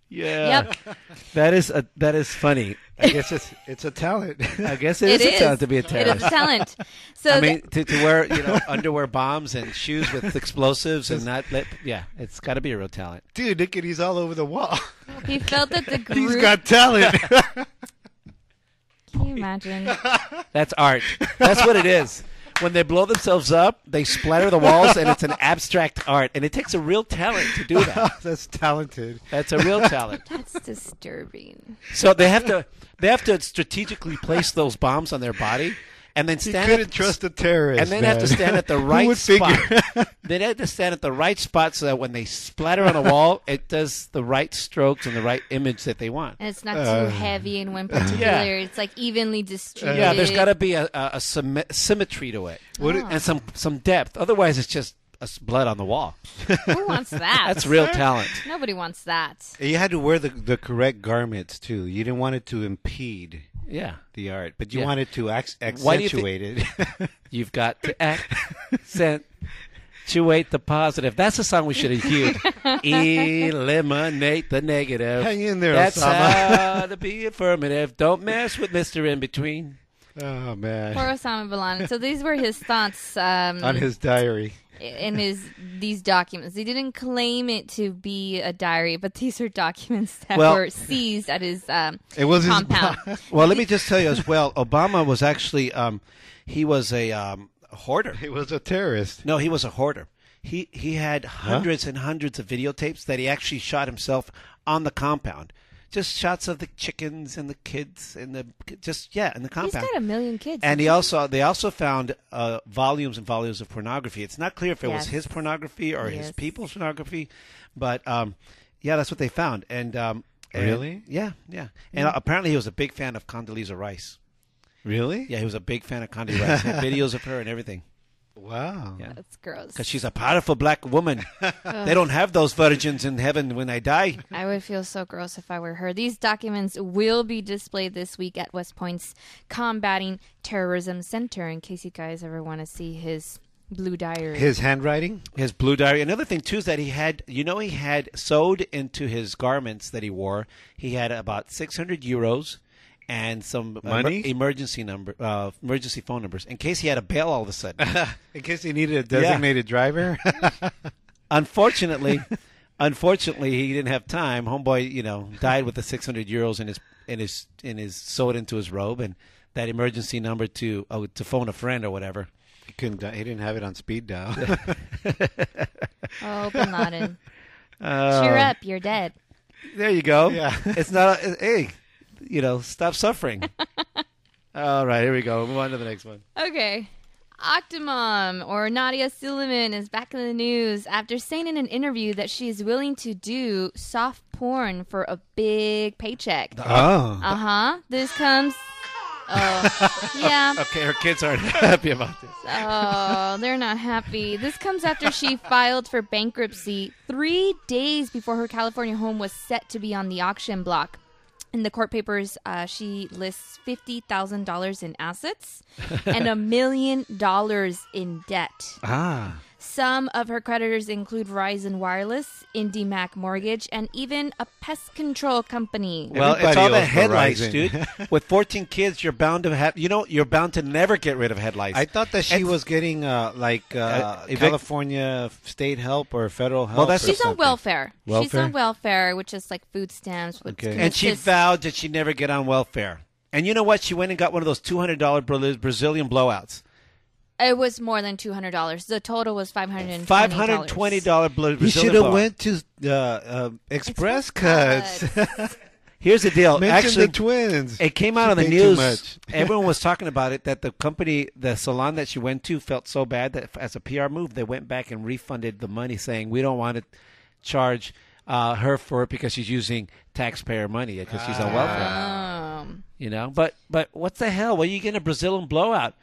Yeah. Yep. That is a, that is funny. I guess it's it's a talent. I guess it It is, is a talent to be a It terrorist. is a talent. So I th- mean, to, to wear you know underwear bombs and shoes with explosives and not let yeah, it's got to be a real talent. Dude, look at he's all over the wall. he felt that the group. He's got talent. Can you imagine? That's art. That's what it is. When they blow themselves up, they splatter the walls, and it's an abstract art. And it takes a real talent to do that. That's talented. That's a real talent. That's disturbing. So they have to they have to strategically place those bombs on their body, and then He stand couldn't at, trust a terrorist. and then have to stand at the Who right would spot. figure? they have to stand at the right spot so that when they splatter on a wall, it does the right strokes and the right image that they want. And it's not Uh, too heavy in one particular. Yeah. It's like evenly distributed. Yeah, there's got to be a, a, a symmet- symmetry to it, Would it- and some some depth. Otherwise, it's just a s- blood on the wall. Who wants that? That's real talent. Nobody wants that. You had to wear the the correct garments too. You didn't want it to impede Yeah, the art, but you Yeah. wanted to ac- Why do you thi- accentuate it. you've got to accentuate the positive. That's the song we should have used. Eliminate the negative. Hang in there, That's Osama. how to be affirmative. Don't mess with Mister In Between. oh man, Poor Osama bin Laden. So these were his thoughts um, on his diary. In his these documents. He didn't claim it to be a diary, but these are documents that Well- were seized at his um, It was his compound. Well, let me just tell you as well. Obama was actually um, he was a, um, a hoarder. He was a terrorist. No, he was a hoarder. He he had hundreds and hundreds of videotapes that he actually shot himself on the compound. Just shots of the chickens and the kids and the just yeah in the He's compound. got a million kids. and he also they also found uh, volumes and volumes of pornography. It's not clear if it was his pornography or his people's pornography, but um, yeah, that's what they found. And um, and- Really? yeah, yeah. And apparently he was a big fan of Condoleezza Rice. Really? Yeah, he was a big fan of Condoleezza Rice. Videos of her and everything. Wow. Yeah. That's gross. Because she's a powerful black woman. they don't have those virgins in heaven when I die. I would feel so gross if I were her. These documents will be displayed this week at West Point's Combating Terrorism Center in case you guys ever want to see his blue diary. His handwriting. His blue diary. Another thing too is that he had, you know, he had sewed into his garments that he wore. He had about six hundred euros and some emer- Money? emergency number, uh, emergency phone numbers in case he had a bail all of a sudden. In case he needed a designated driver. unfortunately, unfortunately, he didn't have time. Homeboy, you know, died with the six hundred euros in his in his in his sewed into his robe and that emergency number to oh, to phone a friend or whatever. he couldn't. He didn't have it on speed dial. oh, Bin Laden. Uh, Cheer up, you're dead. There you go. Yeah. it's not. A, hey, you know, stop suffering. All right, here we go. Move on to the next one. Okay. Octomom or Nadya Suleman is back in the news after saying in an interview that she is willing to do soft porn for a big paycheck. oh. Uh huh. This comes. Oh, yeah. Okay, her kids aren't happy about this. Oh, they're not happy. This comes after she filed for bankruptcy three days before her California home was set to be on the auction block. In the court papers, uh, she lists fifty thousand dollars in assets and a million dollars in debt. Ah. Some of her creditors include Verizon Wireless, IndyMac Mortgage, and even a pest control company. Well, it's all the owes headlights, Verizon. dude. With 14 kids, you're bound to have. You know, you're bound to never get rid of headlights. I thought that she And- was getting uh, like uh, Uh, evic- California state help or federal help. Well, that's- She's on something. welfare. She's on welfare, which is like food stamps. which Okay. and she vowed that she'd never get on welfare. And you know what? She went and got one of those $200 Brazilian blowouts. It was more than two hundred dollars. The total was five hundred and $520 Bra- Brazilian You should have went to uh, uh, Express, Cuts. Here's the deal. Mention Actually, the twins. It came out She on the paid too news. much. Everyone was talking about it. That the company, the salon that she went to, felt so bad that as a PR move, they went back and refunded the money, saying we don't want to charge uh, her for it because she's using taxpayer money because she's on welfare. Um, You know, but but what the hell? Well, you get a Brazilian blowout.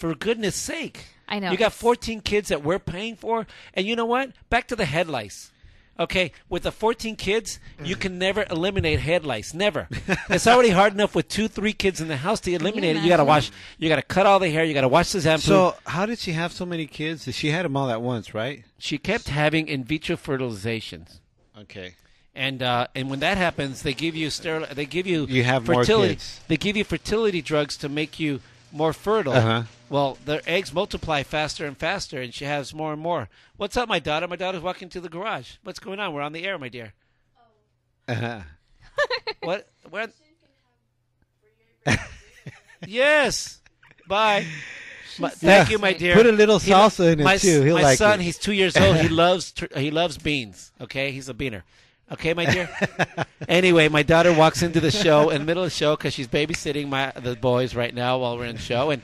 For goodness sake! I know. you got 14 kids that we're paying for, and you know what? Back to the head lice. Okay, with the 14 kids, you can never eliminate head lice. Never. it's already hard enough with two, three kids in the house to eliminate it. You got to wash. You got to cut all the hair. You got to wash the shampoo. So how did she have so many kids? She had them all at once, right? she kept having in vitro fertilizations. Okay. And uh, and when that happens, they give you steril- They give you You have more fertility. kids. They give you fertility drugs to make you more fertile. Uh-huh. Well, their eggs multiply faster and faster, and she has more and more. What's up, my daughter? My daughter's walking to the garage. What's going on? We're on the air, my dear. Uh-huh. What? What? yes. Bye. Ma- thank Yeah. you, my dear. Put a little He lo- salsa in it, my, too. He'll my like son, it. he's two years old. He loves tr- he loves beans. Okay, he's a beaner. Okay, my dear. anyway, my daughter walks into the show in the middle of the show because she's babysitting my the boys right now while we're in the show and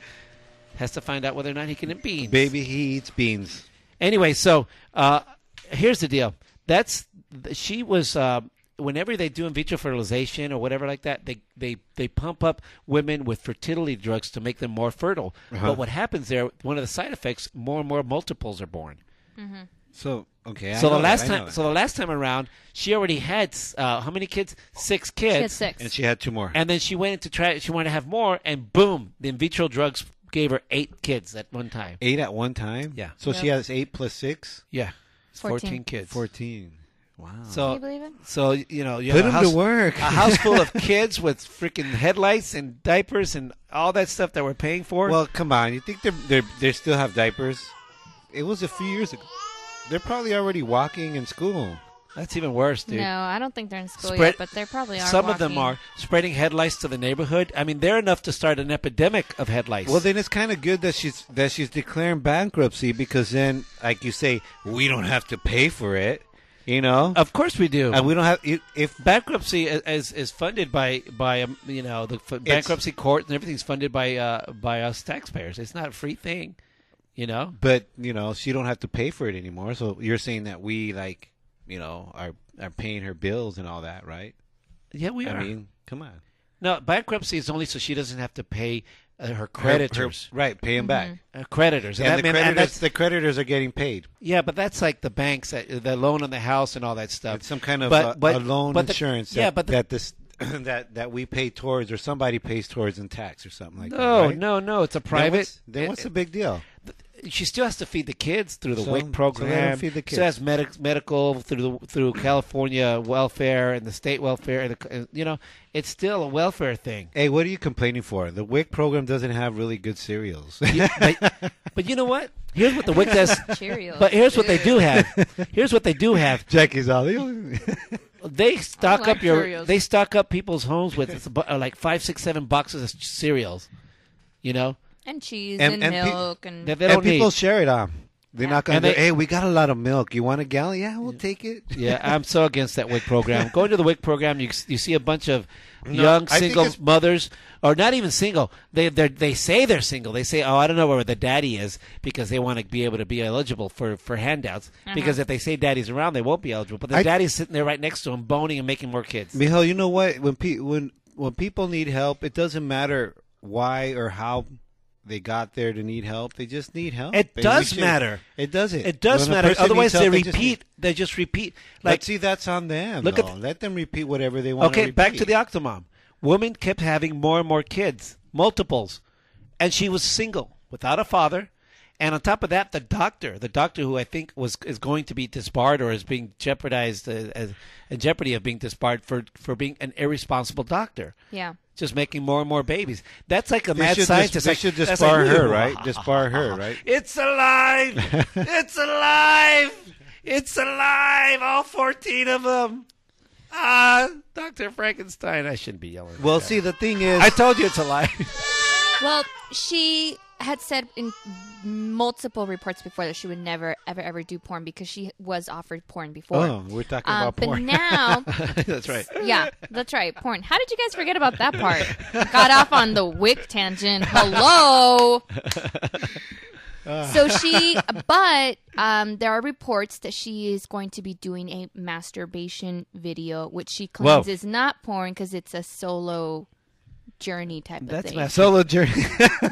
has to find out whether or not he can eat beans. Baby, he eats beans. Anyway, so uh, here's the deal. That's she was. Uh, whenever they do in vitro fertilization or whatever like that, they they they pump up women with fertility drugs to make them more fertile. Uh-huh. But what happens there? One of the side effects: more and more multiples are born. So okay. I so the last that, time, so the last time around, she already had uh, how many kids? Six kids. she had six. and she had two more. And then she went into try. She wanted to have more, and boom, the in vitro drugs gave her eight kids at one time. eight at one time. Yeah. So she has eight plus six. Yeah, Fourteen. 14 kids. Fourteen. Wow. Can So you believe it? So you know, you Put them a to work. a house full of kids with freaking headlights and diapers and all that stuff that we're paying for. Well, come on. You think they they they still have diapers? It was a few years ago. They're probably already walking in school. that's even worse, dude. No, I don't think they're in school Spread- yet, but they're probably are. Some of them are spreading headlights to the neighborhood. I mean, they're enough to start an epidemic of headlights. Well, then it's kind of good that she's that she's declaring bankruptcy because then, like you say, we don't have to pay for it. You know, of course we do. and we don't have if, if bankruptcy is, is is funded by by um, you know the f- bankruptcy court and everything's funded by uh, by us taxpayers. It's not a free thing, you know. but you know she don't have to pay for it anymore. So you're saying that we like you know are are paying her bills and all that, right? Yeah, we I are. I mean, come on, no, bankruptcy is only so she doesn't have to pay uh, her Her- creditors. her- right? Pay them back. uh, creditors, And, that the mean- creditors, that's the creditors are getting paid. yeah, but that's like the banks, that, the loan on the house and all that stuff. It's some kind of But- uh, but- a loan but the- insurance. yeah, that, but the- that this that that we pay towards, or somebody pays towards in tax, or something like that. no, right? no, no, it's a Then private. what's- Then what's, the big deal? She still has to feed the kids through the So- WIC program. let 'em feed the Still kids. has medic, medical through the, through California welfare and the state welfare, and the, and, you know, it's still a welfare thing. Hey, what are you complaining for? The WIC program doesn't have really good cereals. You- but, but you know what? Here's what the WIC does. Cheerios. But here's what they do have. Here's what they do have. Jackie's all. They stock like up your. Cheerios. They stock up people's homes with uh, like five, six, seven boxes of cereals. You know, and cheese And- and, and pe- milk and that they don't people need. share it on. They're not going to. they- Hey, we got a lot of milk. You want a gallon? Yeah, we'll take it. Yeah, I'm so against that WIC program. Going to the WIC program, you you see a bunch of No, young single mothers, or not even single. They they they say they're single. They say, "Oh, I don't know where the daddy is," because they want to be able to be eligible for for handouts. Uh-huh. Because if they say daddy's around, they won't be eligible. But the I- daddy's sitting there right next to him, boning and making more kids. Mijo, you know what? When pe- when when people need help, it doesn't matter why or how they got there to need help. They just need help. It does should- matter. It doesn't. It does matter. Otherwise, they help, just repeat. need- they just repeat. Like, Like see, that's on them. Look at though. the- Let them repeat whatever they want. okay, back to the Octomom. woman kept having more and more kids, multiples, and she was single without a father. And on top of that, the doctor, the doctor who I think was is going to be disbarred or is being jeopardized, uh, as, in jeopardy of being disbarred for for being an irresponsible doctor, Yeah. just making more and more babies. That's like a They mad should, dis- scientist. they like- should disbar like, her, right? Disbar her, right? It's alive! it's alive! It's alive! All 14 of them! Ah, Dr. Frankenstein. I shouldn't be yelling. at Well, that. see, the thing is, I told you it's alive. Well, she had said in multiple reports before that she would never, ever, ever do porn because she was offered porn before. oh, we're talking Um, about but porn. But now, That's right. yeah, that's right, porn. How did you guys forget about that part? Got off on the WIC tangent. Hello. so she, but um, there are reports that she is going to be doing a masturbation video, which she claims Whoa. is not porn because it's a solo journey type of thing. That's my Solo journey.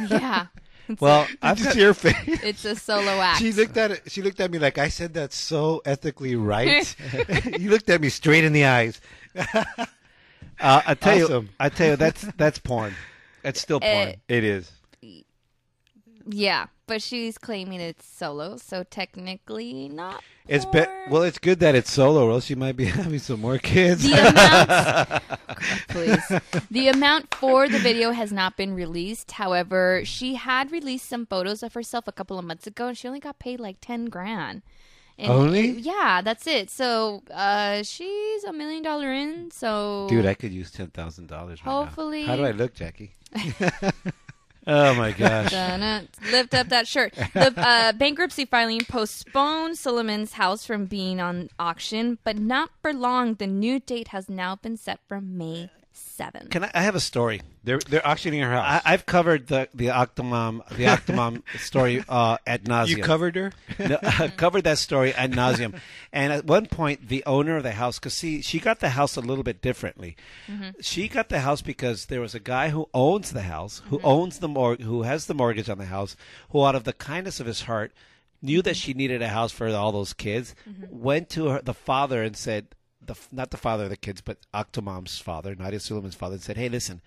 yeah, Well, I've got your face. it's a solo act. She looked at it. She looked at me like I said that so ethically right. you looked at me straight in the eyes. uh, I tell Awesome. you, I tell you, that's that's porn. That's still porn. Eh, It is. Yeah, but she's claiming it's solo, so technically not. It's be- well. It's good that it's solo, or else you might be having some more kids. The amount, please. The amount for the video has not been released. However, she had released some photos of herself a couple of months ago, and she only got paid like ten grand. And Only? yeah, that's it. So uh, she's a million dollar in. So Dude, I could use ten thousand dollars right Hopefully- now. How do I look, Jackie? Oh my gosh. Lift up that shirt. The uh, bankruptcy filing postponed Suleman's house from being on auction, but not for long. The new date has now been set for May 7th. Can I, I have a story? They're they're auctioning her house. I, I've covered the the Octomom the Octomom story uh, at nauseum. you covered her. no, I covered that story ad nauseum. And at one point, the owner of the house, because see, she got the house a little bit differently. Mm-hmm. She got the house because there was a guy who owns the house, who mm-hmm. owns the mor- who has the mortgage on the house, who out of the kindness of his heart knew that mm-hmm. she needed a house for all those kids, went to her, the father and said, the not the father of the kids, but Octomom's father, Nadya Suleman's father, and said, "Hey, listen,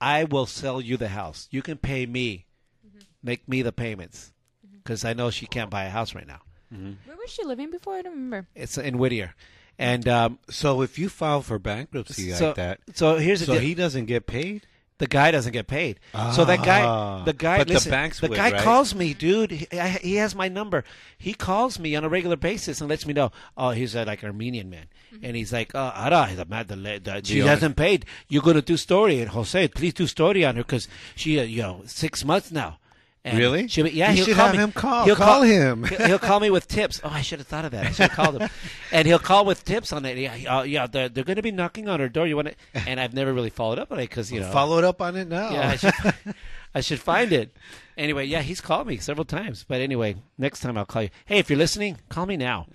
I will sell you the house. You can pay me, mm-hmm. make me the payments, mm-hmm. because I know she can't buy a house right now." Mm-hmm. Where was she living before? I don't remember. It's in Whittier, and um, So if you file for bankruptcy so like that, so here's the so deal. he doesn't get paid. The guy doesn't get paid. so that guy, Ah. the guy, But the listen, banks the would, guy right? calls me, dude. He, he has my number. He calls me on a regular basis and lets me know. Oh, he's a, like Armenian man, and he's like, oh, Ara, he's a mad. The, the, she owner. hasn't paid. You're gonna do story, and Jose, please do story on her because she, uh, you know, six months now. And Really? She, yeah, You he'll should call have me. him call. He'll Call him. He'll, he'll call me with tips. Oh, I should have thought of that. I should have called him. And he'll call with tips on it. Yeah, uh, yeah they're, they're going to be knocking on her door. You want it? And I've never really followed up on it because you know. Followed up on it now. Yeah, I should, I should find it. Anyway, yeah, he's called me several times. But anyway, next time I'll call you. Hey, if you're listening, call me now.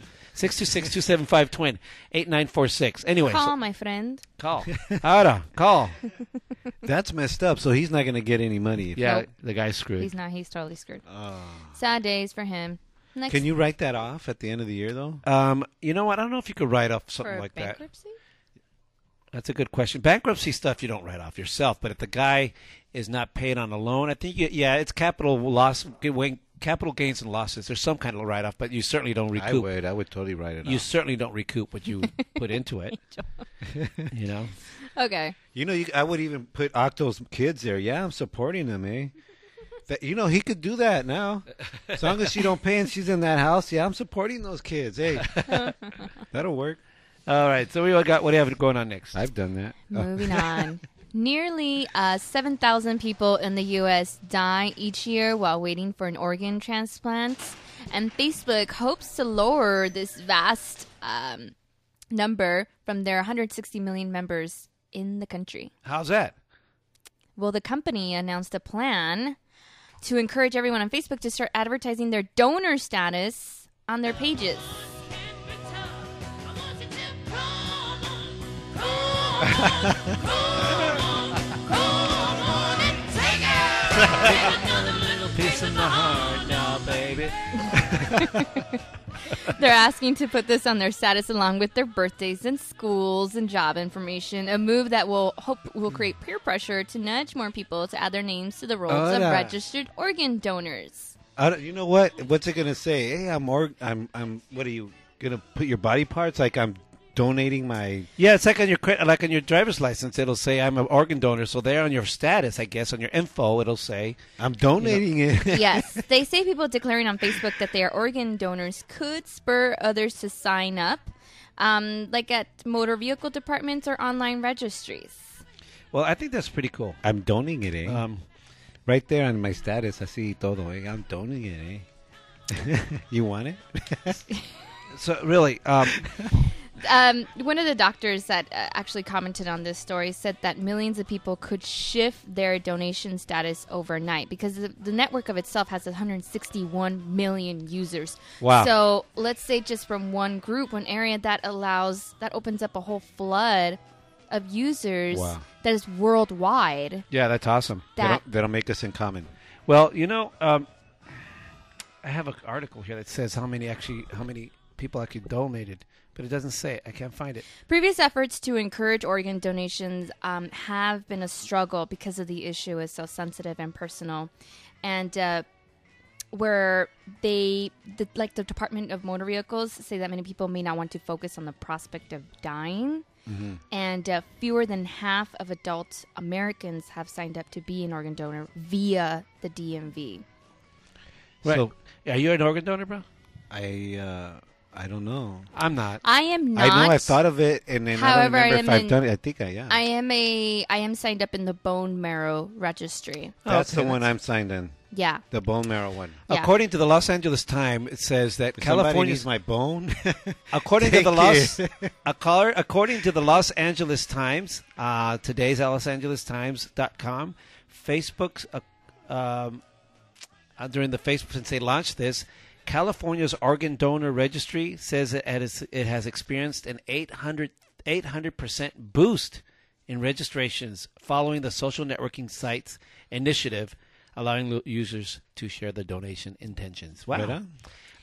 626-275-TWIN, 8946. Anyway, Call so- my friend. call. Ahora, call. That's messed up. So he's not going to get any money. Yeah, Nope. the guy's screwed. He's not. He's totally screwed. Sad days for him. Next Can you write that off at the end of the year, though? Um, you know what? I don't know if you could write off something for like that. bankruptcy? That's a good question. Bankruptcy stuff you don't write off yourself, but if the guy is not paid on a loan, I think you, yeah, it's capital loss, capital gains and losses. There's some kind of write off, but you certainly don't recoup. I recoup. would. I would totally write it You off. certainly don't recoup what you put into it. you know, Okay. You know, you, I would even put Octo's kids there. Yeah, I'm supporting them, eh? That, you know, he could do that now. As long as she don't pay and she's in that house, yeah, I'm supporting those kids. Hey, that'll work. all right. So we got what do you have going on next? I've done that. Moving on. Nearly uh, 7,000 people in the U.S. die each year while waiting for an organ transplant. And Facebook hopes to lower this vast um, number from their 160 million members in the country. How's that? Well, the company announced a plan to encourage everyone on Facebook to start advertising their donor status on their pages. Piece in the heart now, baby. They're asking to put this on their status along with their birthdays and schools and job information. A move that will hope will create peer pressure to nudge more people to add their names to the rolls of registered organ donors. I don't, you know what? What's it gonna say? Hey, I'm or I'm I'm. What are you gonna put your body parts? Like I'm donating my. Yeah, it's like on your cre- like on your driver's license. It'll say I'm an organ donor. So there on your status, I guess, on your info, it'll say I'm donating it. yes, they say people declaring on Facebook that they are organ donors could spur others to sign up, um, like at motor vehicle departments or online registries. Well, I think that's pretty cool. I'm donating it. Eh? Um, right there on my status, I así todo. Eh? I'm donating it. Eh? you want it? so really, um, Um, one of the doctors that uh, actually commented on this story said that millions of people could shift their donation status overnight because the, the network of itself has 161 million users. Wow. So let's say just from one group, one area that allows that opens up a whole flood of users Wow. that is worldwide. yeah, that's awesome. That they don't make us in common. Well, you know, um, I have an article here that says how many actually how many people actually donated, but it doesn't say it. I can't find it. Previous efforts to encourage organ donations um, have been a struggle because of the issue is so sensitive and personal, and uh, where they, the, like the Department of Motor Vehicles, say that many people may not want to focus on the prospect of dying, and uh, fewer than half of adult Americans have signed up to be an organ donor via the DMV. Right. So Are you an organ donor, bro? I uh, I don't know. I'm not. I am not. I know I've thought of it, and then However, I I don't am remember if I've in- done it. I think I am. I am a. I am signed up in the bone marrow registry. That's Okay, the one that's- I'm signed in. Yeah. The bone marrow one. Yeah. According to the Los Angeles Times, it says that If California needs my bone. According to the Los, it. acco- according to the Los Angeles Times, uh, today's Los Angeles Times.com, Facebook's uh, um, uh, during the Facebook since they launched this, California's organ donor registry says it has, it has experienced an 800 percent boost in registrations following the social networking site's initiative, allowing users to share their donation intentions. Wow. Right.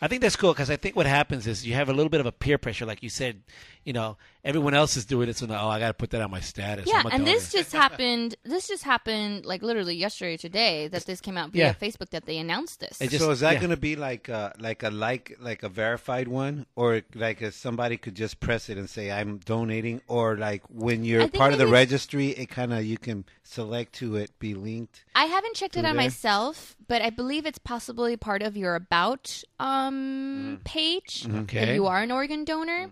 I think that's cool because I think what happens is you have a little bit of a peer pressure, like you said. You know, everyone else is doing it, so now oh, I got to put that on my status. Yeah, and this donor. just happened. This just happened like literally yesterday, or today that this came out via Yeah. Facebook that they announced this. Just- so is that yeah. going to be like a, like a like like a verified one, or like if somebody could just press it and say I'm donating, or like when you're part of the registry, it kind of you can select to it be linked. I haven't checked it Through out there? myself, but I believe it's possibly part of your about um mm. page mm-hmm. if Okay. you are an organ donor. Mm.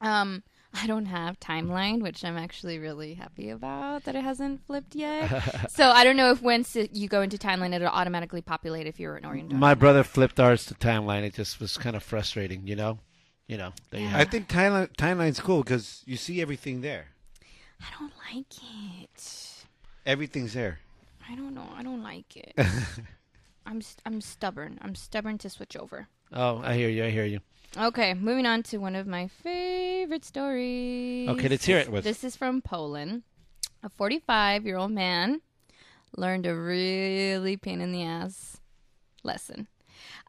Um, I don't have timeline, which I'm actually really happy about that it hasn't flipped yet. so I don't know if once it, you go into timeline, it'll automatically populate if you're an organ donor. My brother flipped ours to timeline. It just was kind of frustrating, you know. You know, there you Yeah. I think timeline timeline's cool because you see everything there. I don't like it. Everything's there. I don't know. I don't like it. I'm st- I'm stubborn. I'm stubborn to switch over. Oh, I hear you. I hear you. Okay, moving on to one of my favorite stories. Okay, let's hear it. What's- This is from Poland. A 45 year old man learned a really pain in the ass lesson.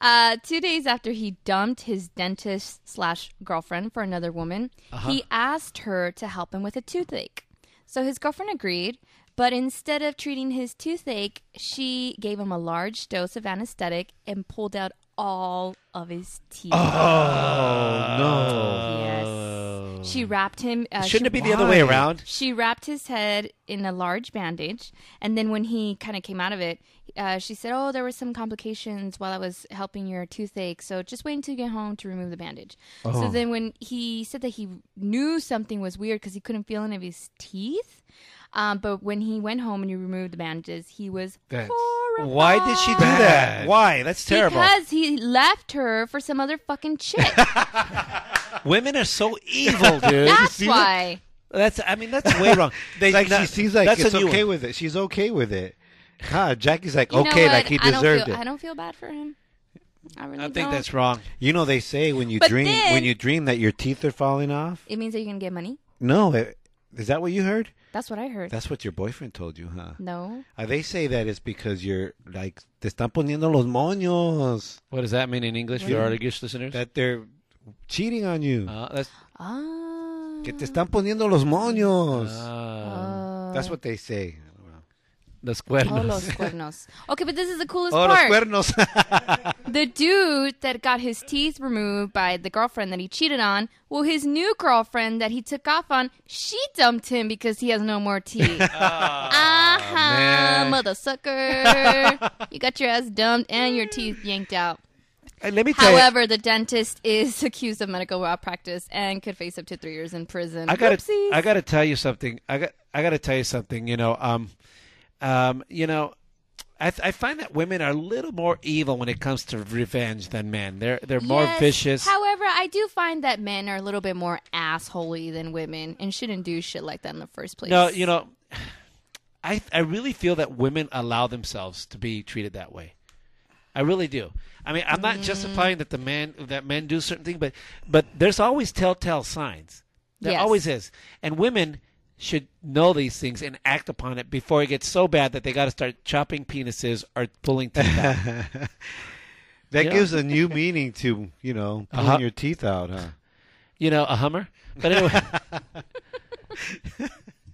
Uh, two days after he dumped his dentist slash girlfriend for another woman, he asked her to help him with a toothache. So his girlfriend agreed, but instead of treating his toothache, she gave him a large dose of anesthetic and pulled out all of his teeth. Oh no. Yes. She wrapped him. Uh, Shouldn't she, it be the other way around? She wrapped his head in a large bandage, and then when he kind of came out of it, uh, she said, "Oh, there were some complications while I was helping your toothache, so just wait until you get home to remove the bandage." Oh. So then, when he said that he knew something was weird because he couldn't feel any of his teeth, um, but when he went home and you removed the bandages, he was That's- horrified. Why did she do that? Why? That's terrible. Because he left her for some other fucking chick. Women are so evil, dude. That's why. That's. I mean, that's way wrong. They, like that- she seems like that's it's okay one. with it. She's okay with it. God, Jackie's like You okay, like he I deserved feel, it. I don't feel bad for him. I really don't. I think don't. that's wrong. You know they say when you But dream then- when you dream that your teeth are falling off. It means that you're gonna get money. No, it, Is that what you heard? That's what I heard. That's what your boyfriend told you, huh? no. Uh, they say that it's because you're like te están poniendo los moños. What does that mean in English for our English listeners? That they're cheating on you. Uh, that's Ah. que te están poniendo los moños. uh, That's what they say. Los Oh, los cuernos. Okay, but this is the coolest Oh, los part. cuernos. The dude that got his teeth removed by the girlfriend that he cheated on, well, his new girlfriend that he took off on, she dumped him because he has no more teeth. uh-huh, mother sucker. you got your ass dumped and your teeth yanked out. And let me tell you, However, the dentist is accused of medical malpractice and could face up to three years in prison. I gotta, Whoopsies. I gotta tell you something. I got, I gotta tell you something. You know, um, um, you know, I, I find that women are a little more evil when it comes to revenge than men. They're, they're more Yes. vicious. However, I do find that men are a little bit more assholey than women and shouldn't do shit like that in the first place. No, you know, I I really feel that women allow themselves to be treated that way. I really do. I mean, I'm not Mm. justifying that the man that men do certain things, but but there's always telltale signs. There Yes. always is, and women should know these things and act upon it before it gets so bad that they got to start chopping penises or pulling teeth out. that Yeah. gives a new meaning to you know pulling Uh-huh. your teeth out, huh? you know, a Hummer. But anyway,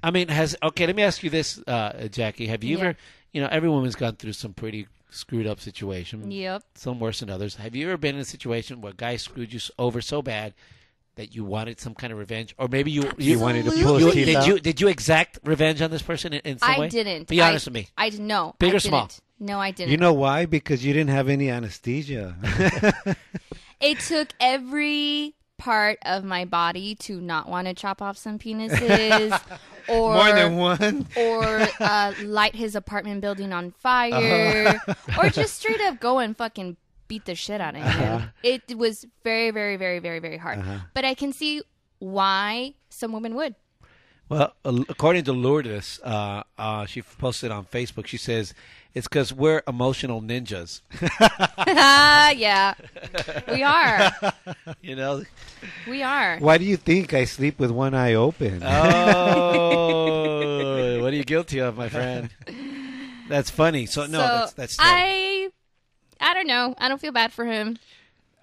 I mean, has okay. Let me ask you this, uh, Jackie. Have you Yeah. ever, you know, every woman's gone through some pretty screwed up situation. Yep. Some worse than others. Have you ever been in a situation where a guy screwed you over so bad that you wanted some kind of revenge, or maybe you You wanted to you- pull you- his did out? you did you exact revenge on this person in, in some I way? didn't. Be honest I, with me. I didn't know. Big I or small? didn't. No, I didn't. You know why? Because you didn't have any anesthesia. it took every part of my body to not want to chop off some penises or More than one. or uh, light his apartment building on fire or just straight up go and fucking beat the shit out of him. It was very, very, very, very, very hard. But I can see why some women would. Well, according to Lourdes, uh, uh, she posted on Facebook. She says it's because we're emotional ninjas. Ah, yeah, we are. You know. We are. Why do you think I sleep with one eye open? Oh, what are you guilty of, my friend? That's funny. So no, so that's that's. terrible. I, I don't know. I don't feel bad for him.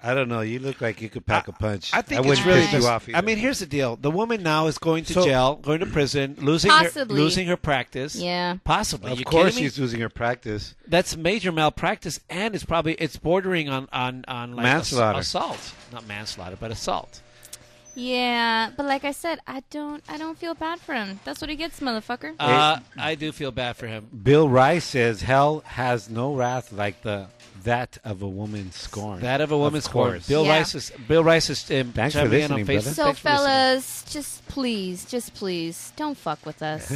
I don't know. You look like you could pack a punch. I think wouldn't it's really piss you just- off. I mean, here's the deal: the woman now is going to So- jail, going to prison, losing Possibly. her losing her practice. Yeah. possibly. of you course kidding me? she's losing her practice. That's major malpractice, and it's probably it's bordering on on on like ass- Manslaughter. assault, not manslaughter, but assault. Yeah, but like I said, I don't. I don't feel bad for him. That's what he gets, motherfucker. Uh, I do feel bad for him. Bill Rice says hell has no wrath like the that of a woman scorned. That of a woman scorn. course. Bill Yeah. Rice is Bill Rice is um, Thanks for chiming in on listening, brother. Facebook. so, Thanks for listening. fellas, just please, just please, don't fuck with us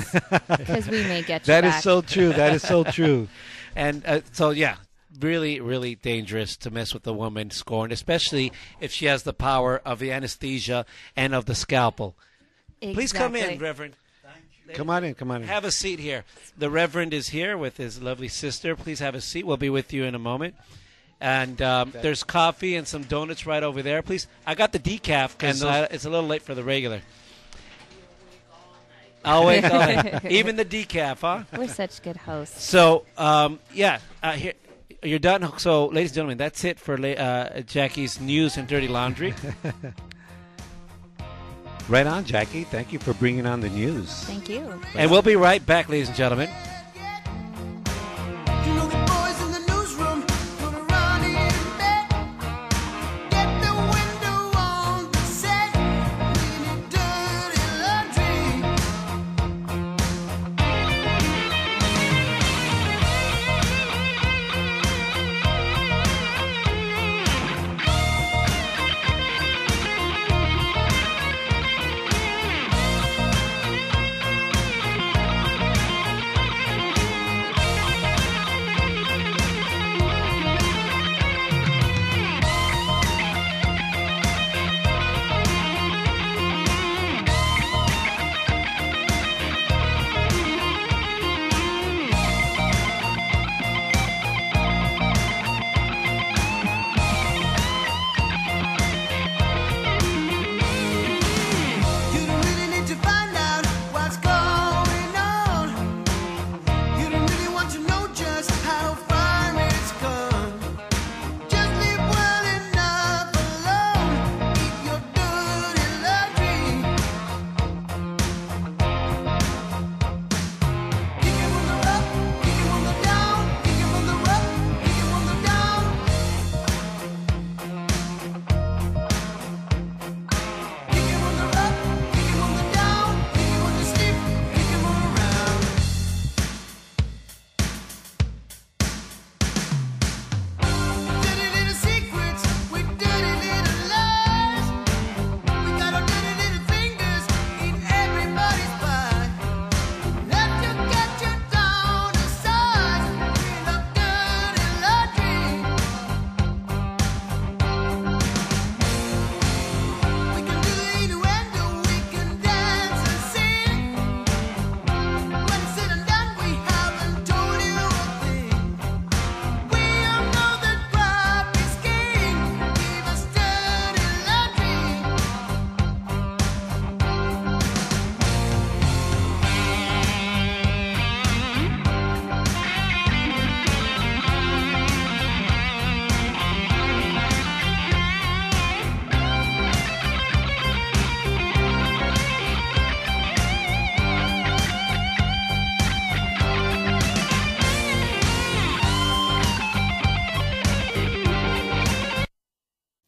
because we may get you That is back. so true. That is so true. And uh, so, yeah, really, really dangerous to mess with a woman scorned, especially if she has the power of the anesthesia and of the scalpel. Please come in, Exactly. Reverend. Come on in. Come on in. Have a seat here. The Reverend is here with his lovely sister. Please have a seat. We'll be with you in a moment. And um, there's coffee and some donuts right over there. Please, I got the decaf because it's a little late for the regular. I'll wait. Even the decaf, huh? We're such good hosts. So, um, yeah, uh, here you're done. So, ladies and gentlemen, that's it for uh, Jackie's news and dirty laundry. Right on, Jackie. Thank you for bringing on the news. Thank you. and we'll be right back, ladies and gentlemen.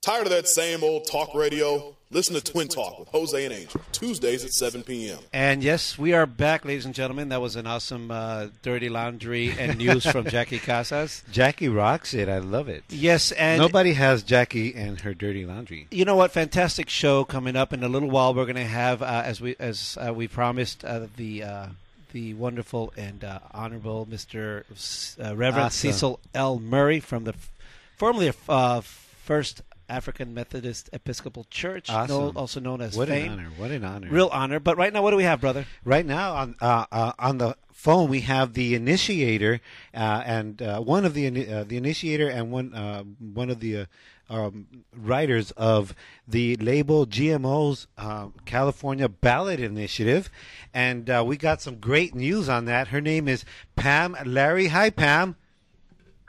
Tired of that same old talk radio? Listen to Twin Talk with Jose and Angel, Tuesdays at 7 p.m. And yes, we are back, ladies and gentlemen. That was an awesome uh, dirty laundry and news from Jackie Casas. Jackie rocks it. I love it. Yes, and Nobody has Jackie and her dirty laundry. you know what? Fantastic show coming up in a little while. We're going to have, uh, as we as uh, we promised, uh, the uh, the wonderful and uh, honorable Mr. S- uh, Reverend Awesome. Cecil L. Murray from the f- formerly uh, First African Methodist Episcopal Church, Awesome. known- also known as What FAME. an honor! What an honor! Real honor. But right now, what do we have, brother? Right now on uh, uh, on the phone we have the initiator uh, and uh, one of the uh, the initiator and one uh, one of the uh, um, writers of the label GMO's uh, California Ballot Initiative, and uh, we got some great news on that. Her name is Pamm Larry. Hi, Pamm.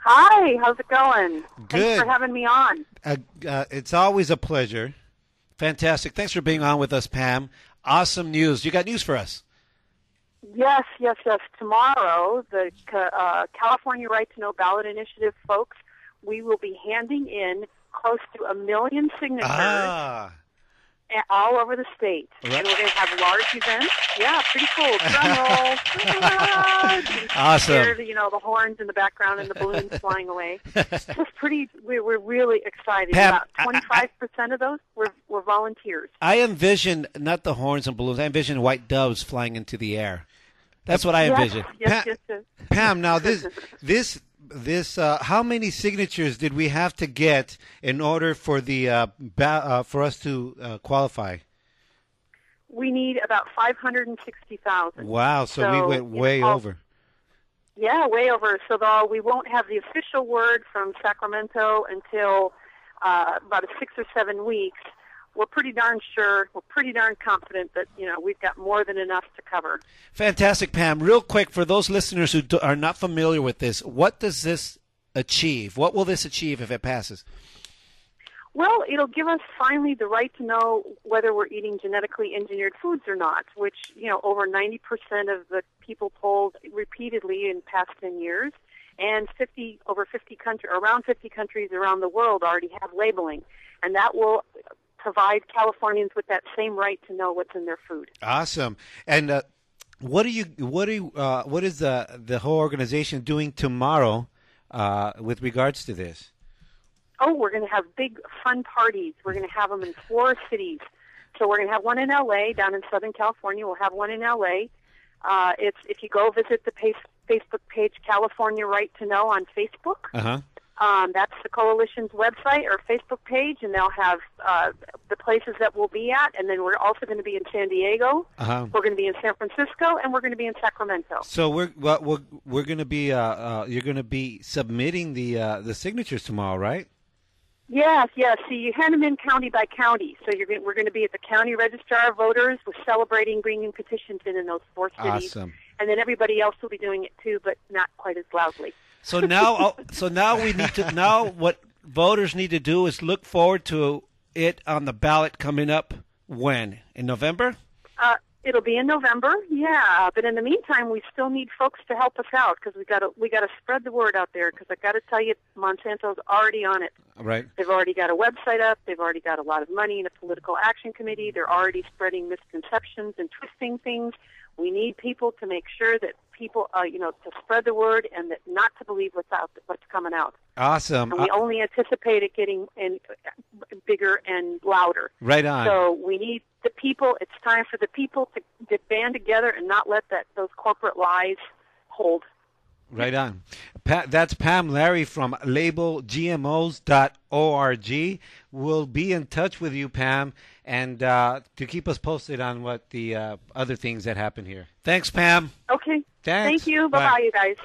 Hi, how's it going? Good. Thanks for having me on. Uh, uh, it's always a pleasure. Fantastic. Thanks for being on with us, Pamm. Awesome news. You got news for us. Yes, yes, yes. Tomorrow, the uh, California Right to Know Ballot Initiative folks, we will be handing in close to a million signatures Ah, all over the state. Right. And we're going to have large events. Yeah, pretty cool. Drum roll. Awesome. hear, You know, the horns in the background and the balloons flying away. Just pretty, we, we're really excited. Pamm, About I- I- 25% of those were, were volunteers. I envision not the horns and balloons. I envision white doves flying into the air. That's what I envision. yes, yes, yes. Pamm. Now this this this uh, how many signatures did we have to get in order for the uh, ba- uh, for us to uh, qualify? We need about 560,000. Wow, so, we went way all- over. Yeah, way over. So though we won't have the official word from Sacramento until uh, about six or seven weeks. We're pretty darn sure. We're pretty darn confident that you know we've got more than enough to cover. Fantastic, Pamm. Real quick, for those listeners who do, are not familiar with this, what does this achieve? What will this achieve if it passes? Well, it'll give us finally the right to know whether we're eating genetically engineered foods or not, which, you know, over 90% of the people polled repeatedly in past 10 years, and 50, over 50 countries, around 50 countries around the world already have labeling. And that will provide Californians with that same right to know what's in their food. Awesome. And uh, what do you what do you, uh, what is the the whole organization doing tomorrow uh, with regards to this? Oh, we're going to have big fun parties. We're going to have them in four cities. So we're going to have one in LA, down in Southern California. We'll have one in LA. Uh, it's if you go visit the page, Facebook page California Right to Know on Facebook. Uh huh. Um, that's the coalition's website or Facebook page, and they'll have uh, the places that we'll be at. And then we're also going to be in San Diego. Uh-huh. We're going to be in San Francisco, and we're going to be in Sacramento. So we're well, we're we're going to be uh, uh, you're going to be submitting the uh, the signatures tomorrow, right? Yes, yes. See, you hand them in county by county. So you're going, we're going to be at the county registrar of voters. We're celebrating bringing petitions in in those four cities, Awesome. and then everybody else will be doing it too, but not quite as loudly. So now, oh, so now we need to now what voters need to do is look forward to it on the ballot coming up when in November. Uh, it'll be in November, yeah. But in the meantime, we still need folks to help us out because we got to we got to spread the word out there. Because I got to tell you, Monsanto's already on it. Right. They've already got a website up. They've already got a lot of money in a political action committee. They're already spreading misconceptions and twisting things. We need people to make sure that people, uh, you know, to spread the word and that not to believe what's out, what's coming out. Awesome. And we Uh, only anticipate it getting in, bigger and louder. right on. So we need the people. It's time for the people to, to band together and not let that those corporate lies hold. Right on. Pa- that's Pamm Larry from labelgmos.org. We'll be in touch with you, Pamm, and uh, to keep us posted on what the uh, other things that happen here. Thanks, Pamm. Okay. Thanks. Thank you. Bye. Bye bye, you guys.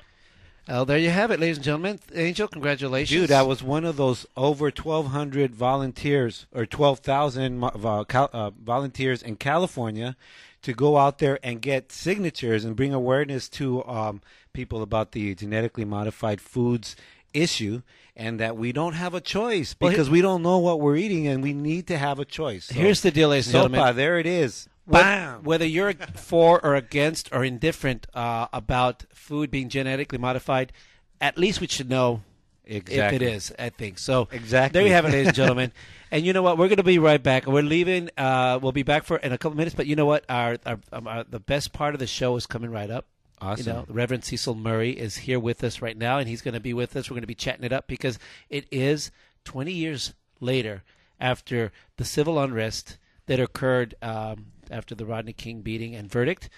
Oh, there you have it, ladies and gentlemen. Angel, congratulations, Dude, I was one of those over 1,200 volunteers or 12,000 mo- vo- cal- uh, volunteers in California to go out there and get signatures and bring awareness to um, people about the genetically modified foods issue and that we don't have a choice Well, because we don't know what we're eating and we need to have a choice. So, Here's the deal, ladies and Sopa, gentlemen. there it is. Bam! Whether you're for or against or indifferent uh, about food being genetically modified, at least we should know If it is, I think so. Exactly. There you have it, ladies and gentlemen. And you know what? We're going to be right back. We're leaving. Uh, we'll be back for in a couple minutes. But you know what? Our, our, um, our the best part of the show is coming right up. Awesome. You know, Reverend Cecil Murray is here with us right now, and he's going to be with us. We're going to be chatting it up because it is 20 years later after the civil unrest that occurred um, after the Rodney King beating and verdict,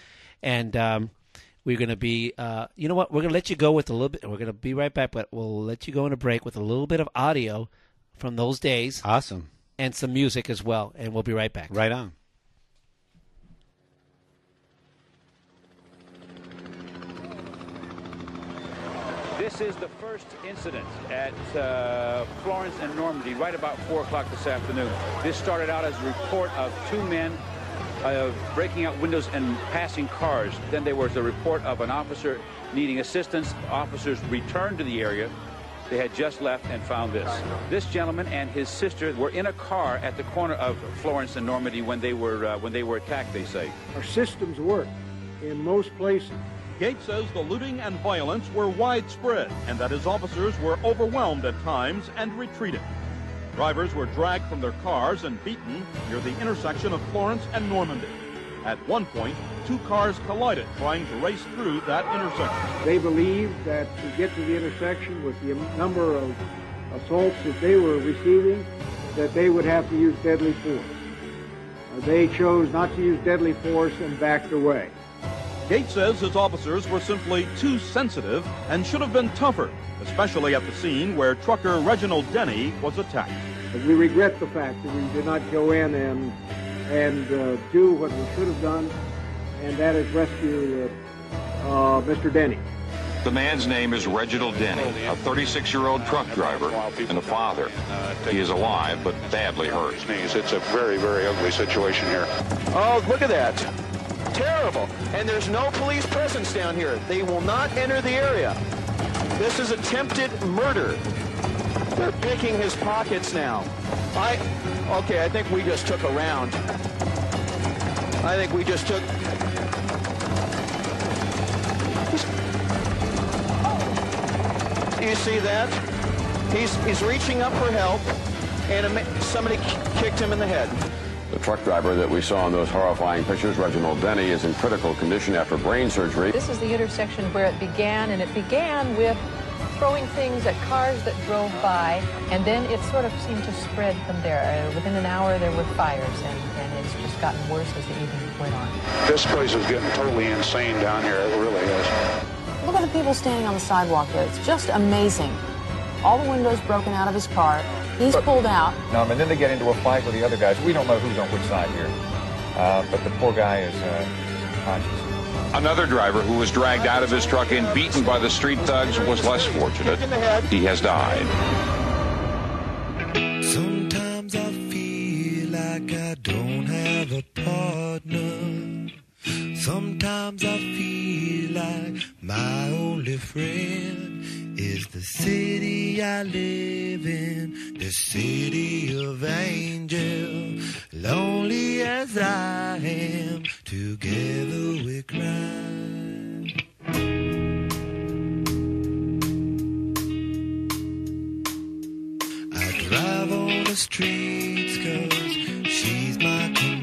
and um, we're going to be. Uh, you know what? We're going to let you go with a little bit. We're going to be right back, but we'll let you go in a break with a little bit of audio from those days Awesome. and some music as well, and we'll be right back. Right on. This is the first incident at uh, Florence and Normandy right about 4 o'clock this afternoon. This started out as a report of two men uh, breaking out windows and passing cars. Then there was a report of an officer needing assistance. Officers returned to the area. They had just left and found this. This gentleman and his sister were in a car at the corner of Florence and Normandy when they were uh, when they were attacked. They say. Our systems work in most places. Gates says the looting and violence were widespread and that his officers were overwhelmed at times and retreated. Drivers were dragged from their cars and beaten near the intersection of Florence and Normandy. At one point, two cars collided trying to race through that intersection. They believed that to get to the intersection with the number of assaults that they were receiving, that they would have to use deadly force. Uh, They chose not to use deadly force and backed away. Gates says his officers were simply too sensitive and should have been tougher, especially at the scene where trucker Reginald Denny was attacked. But we regret the fact that we did not go in and and uh, do what we should have done, and that is rescue uh, uh, Mr. Denny. The man's name is Reginald Denny, a 36-year-old truck driver and a father. He is alive but badly hurt. It's a very, very ugly situation here. Oh, look at that. Terrible. And there's no police presence down here. They will not enter the area. This is attempted murder. They're picking his pockets now. I, okay, I think we just took a round. I think we just took, you see that? He's, he's reaching up for help and somebody kicked him in the head. The truck driver that we saw in those horrifying pictures, Reginald Denny, is in critical condition after brain surgery. This is the intersection where it began, and it began with throwing things at cars that drove by, and then it sort of seemed to spread from there. Uh, within an hour, there were fires, and, and it's just gotten worse as the evening went on. This place is getting totally insane down here. It really is. Look at the people standing on the sidewalk there. It's just amazing. All the windows broken out of his car. He's pulled out. Um, and then they get into a fight with the other guys. We don't know who's on which side here. Uh, but the poor guy is uh, conscious. Another driver who was dragged out of his truck and beaten by the street thugs was less fortunate. He has died. Sometimes I feel like I don't have a partner. Sometimes I feel like my only friend is the city I live in, the city of angel. Lonely as I am, together we cry. I drive on the streets cause she's my companion.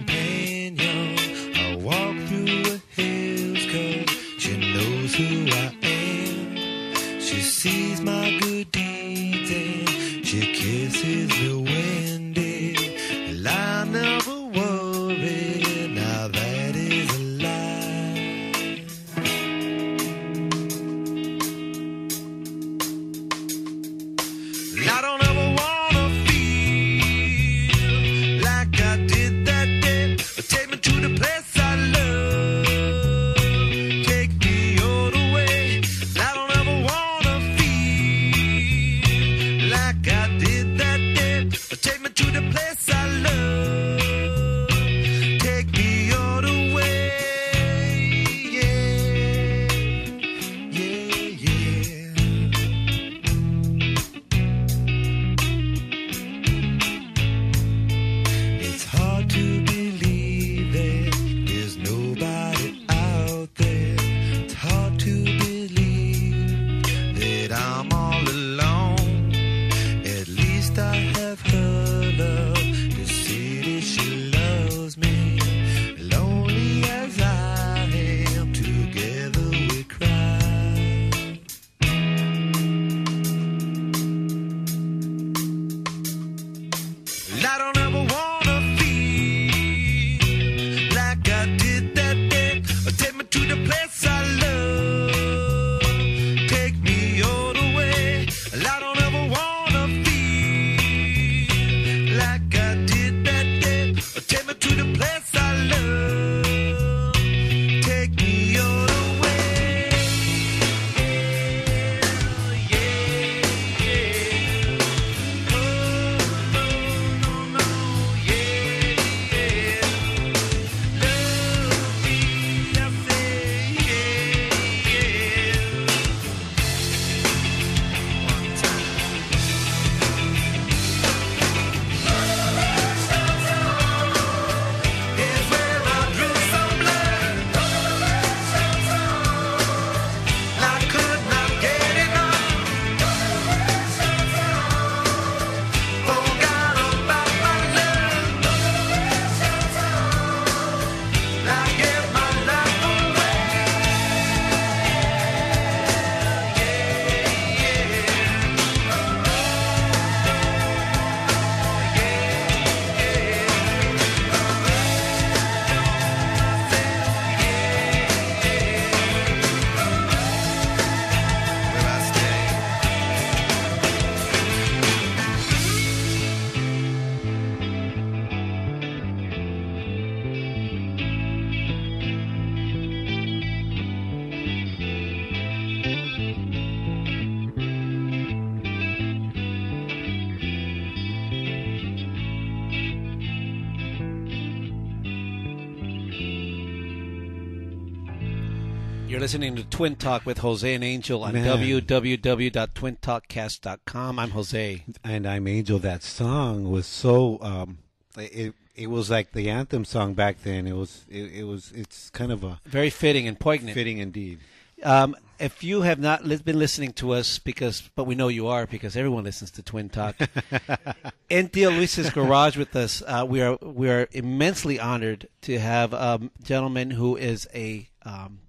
Listening to Twin Talk with Jose and Angel on Man. www.twintalkcast.com. I'm Jose. And I'm Angel. That song was so. Um, it it was like the anthem song back then. It was it, it was it's kind of a Very fitting and poignant. fitting indeed. Um, if you have not been listening to us, because but we know you are because everyone listens to Twin Talk. in Tio Luis's garage with us, uh, we are we are immensely honored to have a gentleman who is a um,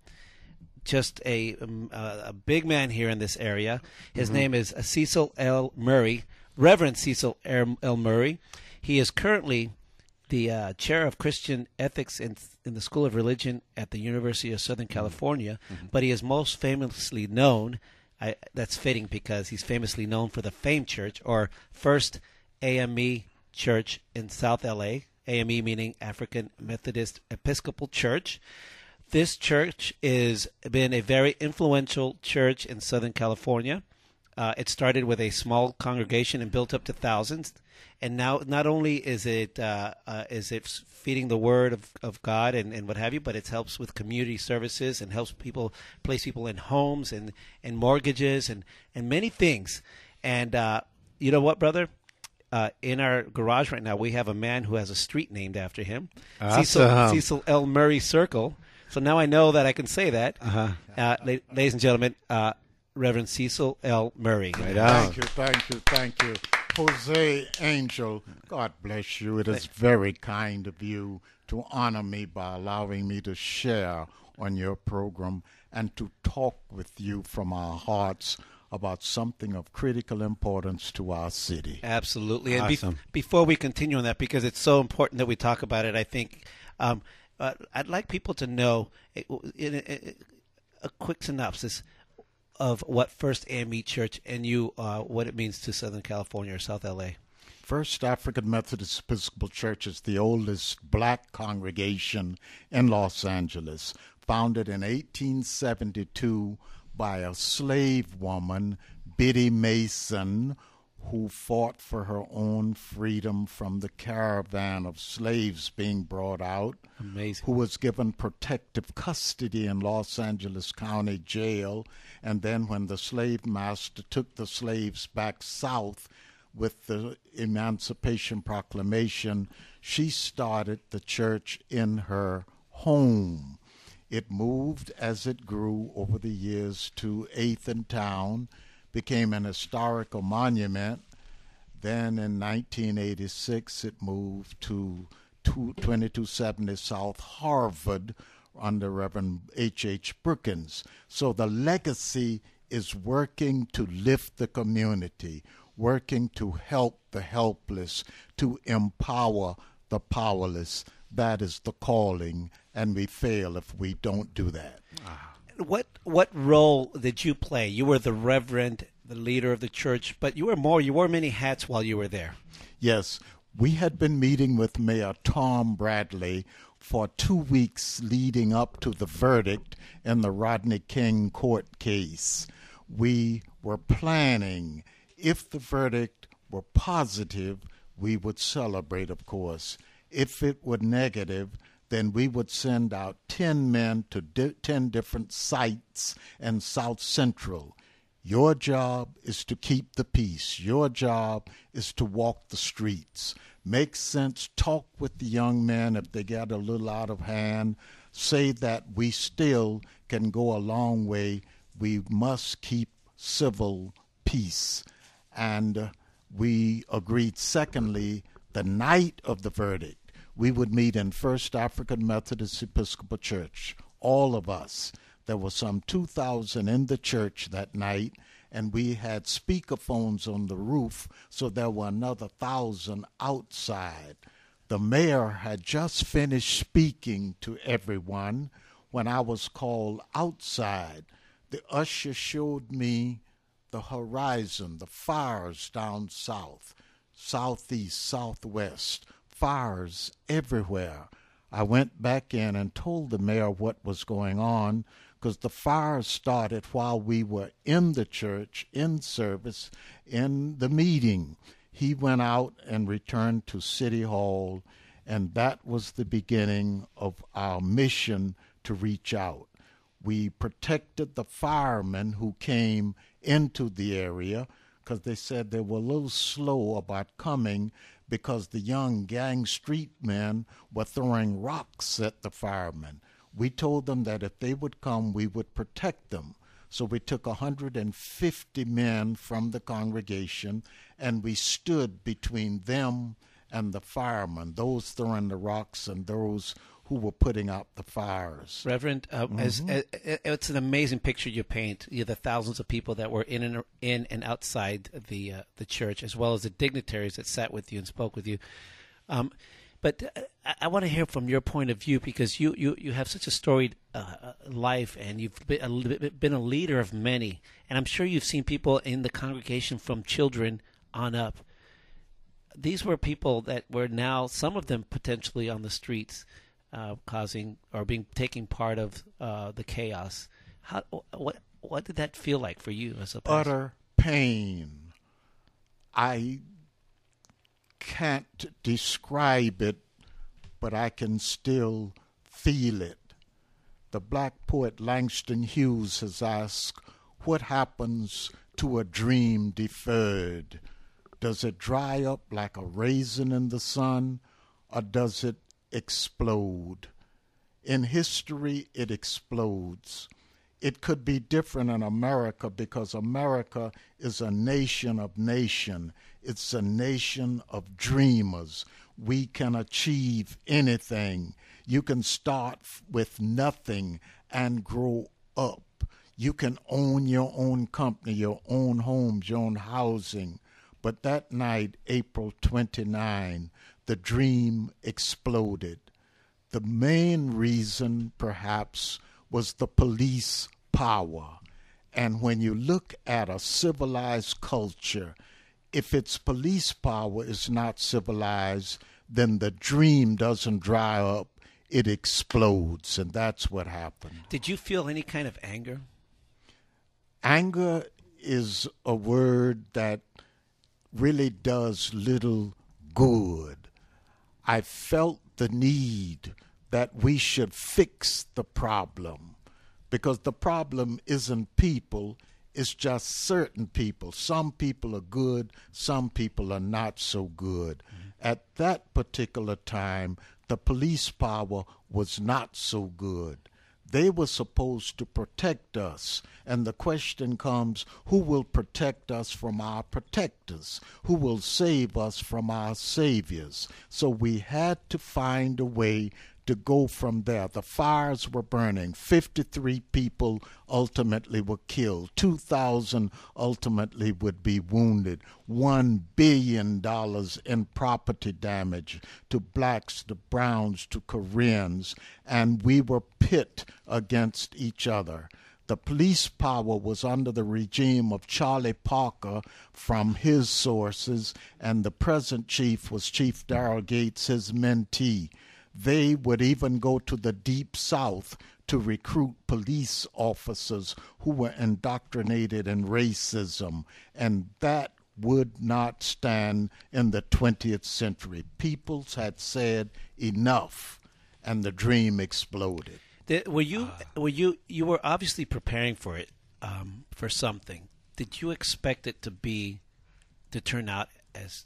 just a um, uh, a big man here in this area. His Mhm. name is Cecil L. Murray, Reverend Cecil L. Murray. He is currently the uh, chair of Christian ethics in, in the School of Religion at the University of Southern California, but he is most famously known. I, that's fitting because he's famously known for the FAME Church or First AME Church in South LA. AME meaning African Methodist Episcopal Church. This church has been a very influential church in Southern California. Uh, it started with a small congregation and built up to thousands. And now, not only is it uh, uh, is it feeding the word of, of God and, and what have you, but it helps with community services and helps people place people in homes and, and mortgages and, and many things. And uh, you know what, brother? Uh, in our garage right now, we have a man who has a street named after him, Cecil, Cecil L. Murray Circle. So now I know that I can say that. Uh-huh. Uh, la- ladies and gentlemen, uh, Reverend Cecil L. Murray. Thank you, thank you, thank you. Jose Angel, God bless you. It is very kind of you to honor me by allowing me to share on your program and to talk with you from our hearts about something of critical importance to our city. Absolutely. And bef- Awesome. before we continue on that, because it's so important that we talk about it, I think um, I'd like people to know uh, in a, a quick synopsis of what First AME Church and you, uh, what it means to Southern California or South LA. First African Methodist Episcopal Church is the oldest black congregation in Los Angeles, founded in 1872 by a slave woman, Biddy Mason, who fought for her own freedom from the caravan of slaves being brought out. Amazing. Who was given protective custody in Los Angeles County Jail. And then, when the slave master took the slaves back south, with the Emancipation Proclamation, she started the church in her home. It moved as it grew over the years to 8th and Towne, became an historical monument. Then in 1986, it moved to 2270 South Harvard under Reverend H. H. Brookins. So the legacy is working to lift the community, working to help the helpless, to empower the powerless. That is the calling, and we fail if we don't do that. Ah. What what role did you play? You were the reverend, the leader of the church, but you were more. You wore many hats while you were there. Yes, we had been meeting with Mayor Tom Bradley for two weeks leading up to the verdict in the Rodney King court case. We were planning if the verdict were positive, we would celebrate, of course. If it were negative, then we would send out 10 men to di- 10 different sites in South Central. Your job is to keep the peace. Your job is to walk the streets. Make sense. Talk with the young men if they get a little out of hand. Say that we still can go a long way. We must keep civil peace. And uh, we agreed, secondly, the night of the verdict, we would meet in First African Methodist Episcopal Church, all of us. There were some 2,000 in the church that night, and we had speakerphones on the roof, so there were another thousand outside. The mayor had just finished speaking to everyone when I was called outside. The usher showed me the horizon, the fires down south, southeast, southwest, fires everywhere. I went back in and told the mayor what was going on because the fires started while we were in the church, in service, in the meeting. He went out and returned to City Hall, and that was the beginning of our mission to reach out. We protected the firemen who came into the area because they said they were a little slow about coming because the young gang street men were throwing rocks at the firemen. We told them that if they would come, we would protect them. So we took 150 men from the congregation and we stood between them and the firemen, those throwing the rocks and those who were putting out the fires. Reverend, uh, as, Mhm. as, as- it's an amazing picture you paint. You the thousands of people that were in and in and outside the uh, the church, as well as the dignitaries that sat with you and spoke with you. Um, but uh, I, I want to hear from your point of view because you you, you have such a storied uh, uh, life and you've been a, been a leader of many, and I'm sure you've seen people in the congregation from children on up. These were people that were now some of them potentially on the streets uh, causing or being taking part of uh, the chaos. How what what did that feel like for you as a pastor? utter pain. I can't describe it, but I can still feel it. The black poet Langston Hughes has asked, What happens to a dream deferred? Does it dry up like a raisin in the sun, or does it explode? In history, it explodes. It could be different in America because America is a nation of nation. It's a nation of dreamers. We can achieve anything. You can start with nothing and grow up. You can own your own company, your own homes, your own housing. But that night, April 29, the dream exploded. The main reason, perhaps, was the police power. And when you look at a civilized culture, if its police power is not civilized, then the dream doesn't dry up, it explodes. And that's what happened. Did you feel any kind of anger? Anger is a word that really does little good. I felt the need that we should fix the problem because the problem isn't people, it's just certain people. Some people are good, some people are not so good. Mm-hmm. At that particular time, the police power was not so good. They were supposed to protect us. And the question comes who will protect us from our protectors? Who will save us from our saviors? So we had to find a way to go from there. The fires were burning. 53 people ultimately were killed. 2,000 ultimately would be wounded. $1 billion in property damage to blacks, to browns, to Koreans. And we were pit against each other. The police power was under the regime of Charlie Parker from his sources, and the present chief was Chief Daryl Gates, his mentee. They would even go to the deep south to recruit police officers who were indoctrinated in racism, and that would not stand in the 20th century. Peoples had said enough, and the dream exploded. Did, were you were you you were obviously preparing for it um, for something? Did you expect it to be to turn out as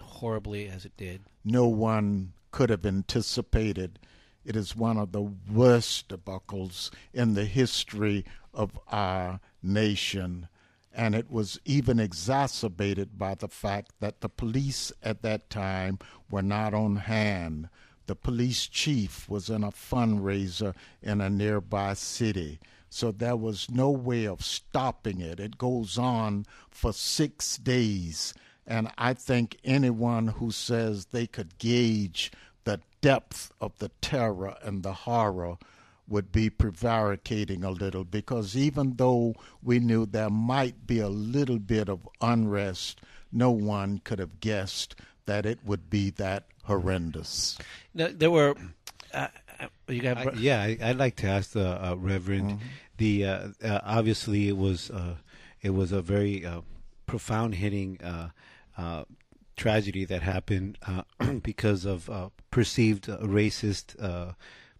horribly as it did? no one could have anticipated. It is one of the worst debacles in the history of our nation. And it was even exacerbated by the fact that the police at that time were not on hand. The police chief was in a fundraiser in a nearby city. So there was no way of stopping it. It goes on for six days. And I think anyone who says they could gauge the depth of the terror and the horror would be prevaricating a little because even though we knew there might be a little bit of unrest, no one could have guessed that it would be that horrendous. No, there were. Uh, uh, you got I, yeah, I, I'd like to ask the uh, Reverend. The uh, uh, obviously it was uh, it was a very uh, profound hitting uh, tragedy that happened uh, because of uh, perceived uh, racist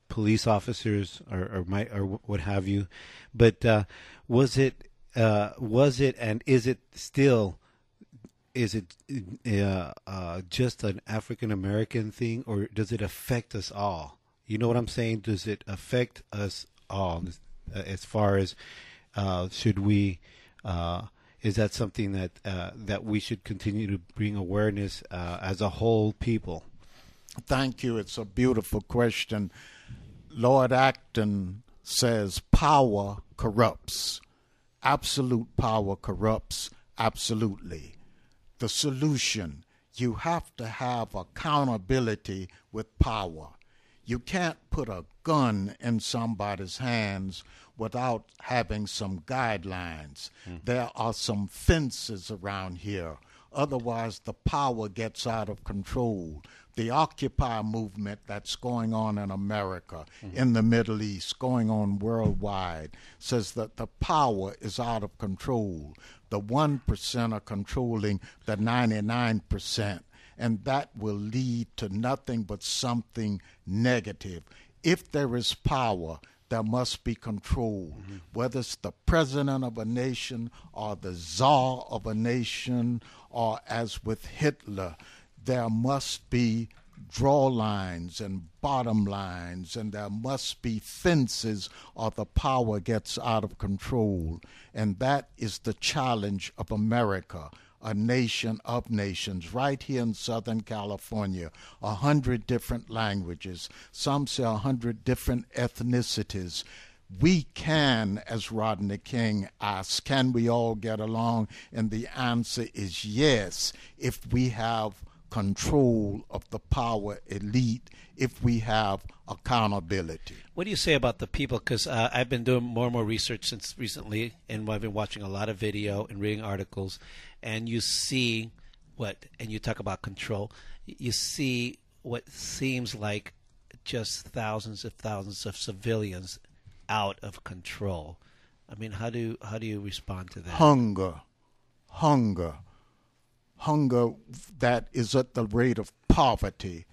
police officers or or, my, or what have you. But was it was it and is it still? Is it just an African American thing, or does it affect us all? You know what I'm saying? Does it affect us all as far as should we? Is that something that uh, that we should continue to bring awareness uh, as a whole people? Thank you. It's a beautiful question. Lord Acton says power corrupts. Absolute power corrupts absolutely. The solution you have to have accountability with power. You can't put a gun in somebody's hands without having some guidelines. Mm-hmm. There are some fences around here. Otherwise, the power gets out of control. The Occupy movement that's going on in America, mm-hmm. in the Middle East, going on worldwide, says that the power is out of control. The 1% are controlling the 99% and that will lead to nothing but something negative. If there is power, there must be control. Mm-hmm. Whether it's the president of a nation or the czar of a nation, or as with Hitler, there must be draw lines and bottom lines, and there must be fences, or the power gets out of control. And that is the challenge of America a nation of nations, right here in Southern California, a hundred different languages, some say a hundred different ethnicities. We can, as Rodney King asked, can we all get along? And the answer is yes, if we have control of the power elite, if we have accountability. What do you say about the people? Because uh, I've been doing more and more research since recently, and I've been watching a lot of video and reading articles, and you see what, and you talk about control. You see what seems like just thousands of thousands of civilians out of control. I mean, how do how do you respond to that? Hunger, hunger, hunger that is at the rate of poverty,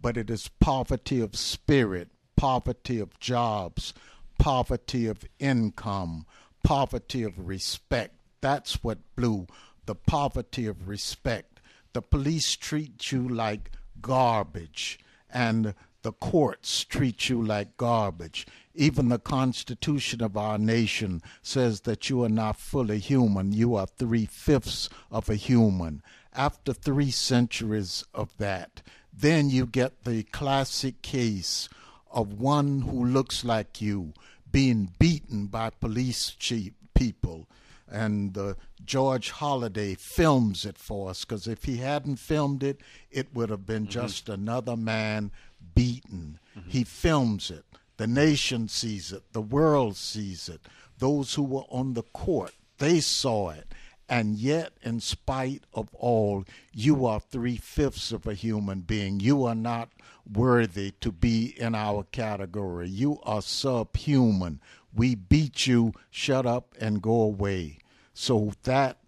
but it is poverty of spirit, poverty of jobs, poverty of income, poverty of respect. That's what blew the poverty of respect. The police treat you like garbage, and the courts treat you like garbage. Even the Constitution of our nation says that you are not fully human, you are three fifths of a human. After three centuries of that, then you get the classic case of one who looks like you being beaten by police chief people. And uh, George Holliday films it for us because if he hadn't filmed it, it would have been just another man beaten. He films it. The nation sees it. The world sees it. Those who were on the court, they saw it. And yet, in spite of all, you are three fifths of a human being. You are not worthy to be in our category. You are subhuman. We beat you, shut up, and go away. So that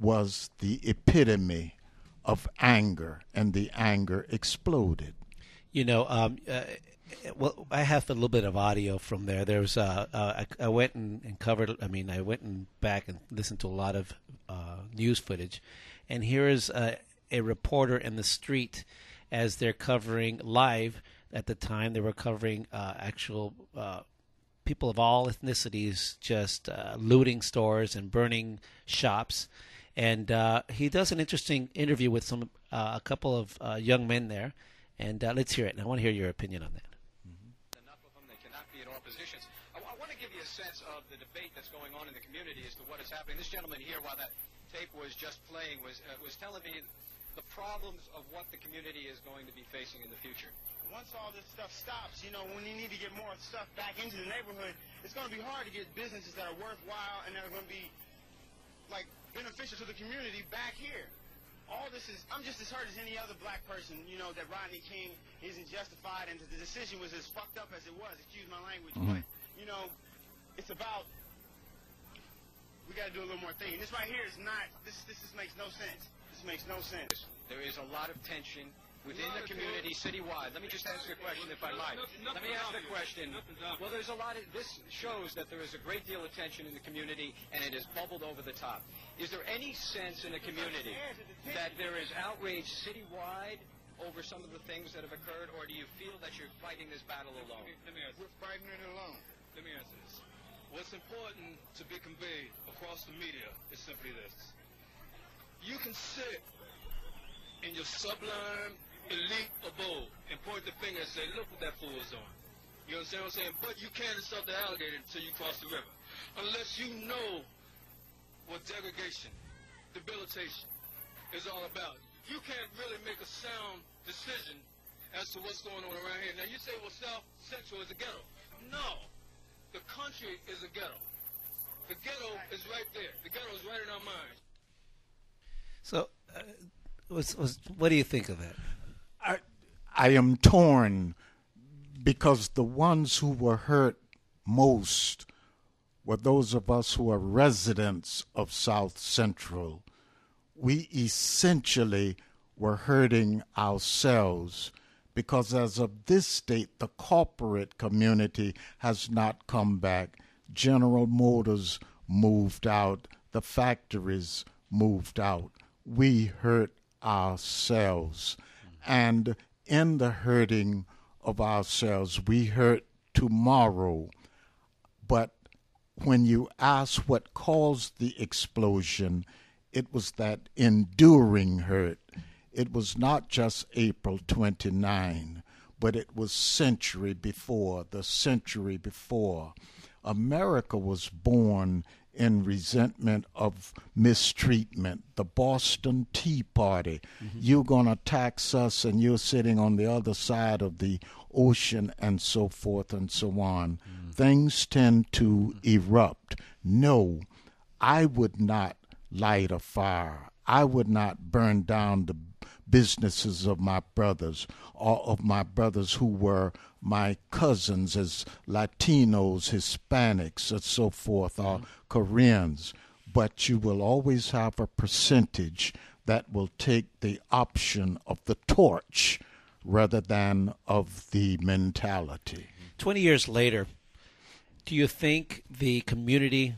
was the epitome of anger, and the anger exploded. You know, um, uh, well, I have a little bit of audio from there. There was, uh, uh, I, I went and, and covered. I mean, I went and back and listened to a lot of uh, news footage, and here is a, reporter in the street as they're covering live. At the time, they were covering uh, actual uh, people of all ethnicities just uh, looting stores and burning shops. And he does an interesting interview with some a couple of young men there. And let's hear it. And I want to hear your opinion on that. Debate that's going on in the community as to what is happening. This gentleman here, while that tape was just playing, was uh, was telling me the problems of what the community is going to be facing in the future. Once all this stuff stops, you know, when you need to get more stuff back into the neighborhood, it's going to be hard to get businesses that are worthwhile and that are going to be like beneficial to the community back here. All this is, I'm just as hurt as any other black person, you know, that Rodney King isn't justified and the decision was as fucked up as it was, excuse my language, Mhm. but, you know, it's about, we got to do a little more thinking. This right here is not, this, this, this makes no sense. This makes no sense. There is a lot of tension within the community citywide. Let me just ask you a question, if I might. Let me ask the question. Well, there's a lot of this shows that there is a great deal of tension in the community, and it has bubbled over the top. Is there any sense in the community that there is outrage citywide over some of the things that have occurred, or do you feel that you're fighting this battle alone? Let me answer. We're fighting it alone. Let me answer this. What's important to be conveyed across the media is simply this. You can sit in your sublime elite abode and point the finger and say, look what that fool is doing. You understand what I'm saying? But you can't insult the alligator until you cross the river. Unless you know what degradation, debilitation is all about. You can't really make a sound decision as to what's going on around here. Now you say, well, South Central is a ghetto. No. The country is a ghetto. The ghetto is right there. The ghetto is right in our minds. So, uh, was, was, what do you think of that? I, I am torn because the ones who were hurt most were those of us who are residents of South Central. We essentially were hurting ourselves because, as of this date, the corporate community has not come back. General Motors moved out, the factories moved out. We hurt ourselves. And in the hurting of ourselves, we hurt tomorrow. But when you ask what caused the explosion, it was that enduring hurt. It was not just April 29, but it was century before, the century before. America was born in resentment of mistreatment. The Boston Tea Party. Mm-hmm. You're going to tax us, and you're sitting on the other side of the ocean, and so forth and so on. Mm-hmm. Things tend to erupt. No, I would not light a fire. I would not burn down the businesses of my brothers, or of my brothers who were my cousins as Latinos, Hispanics, and so forth, or Koreans. But you will always have a percentage that will take the option of the torch rather than of the mentality. 20 years later, do you think the community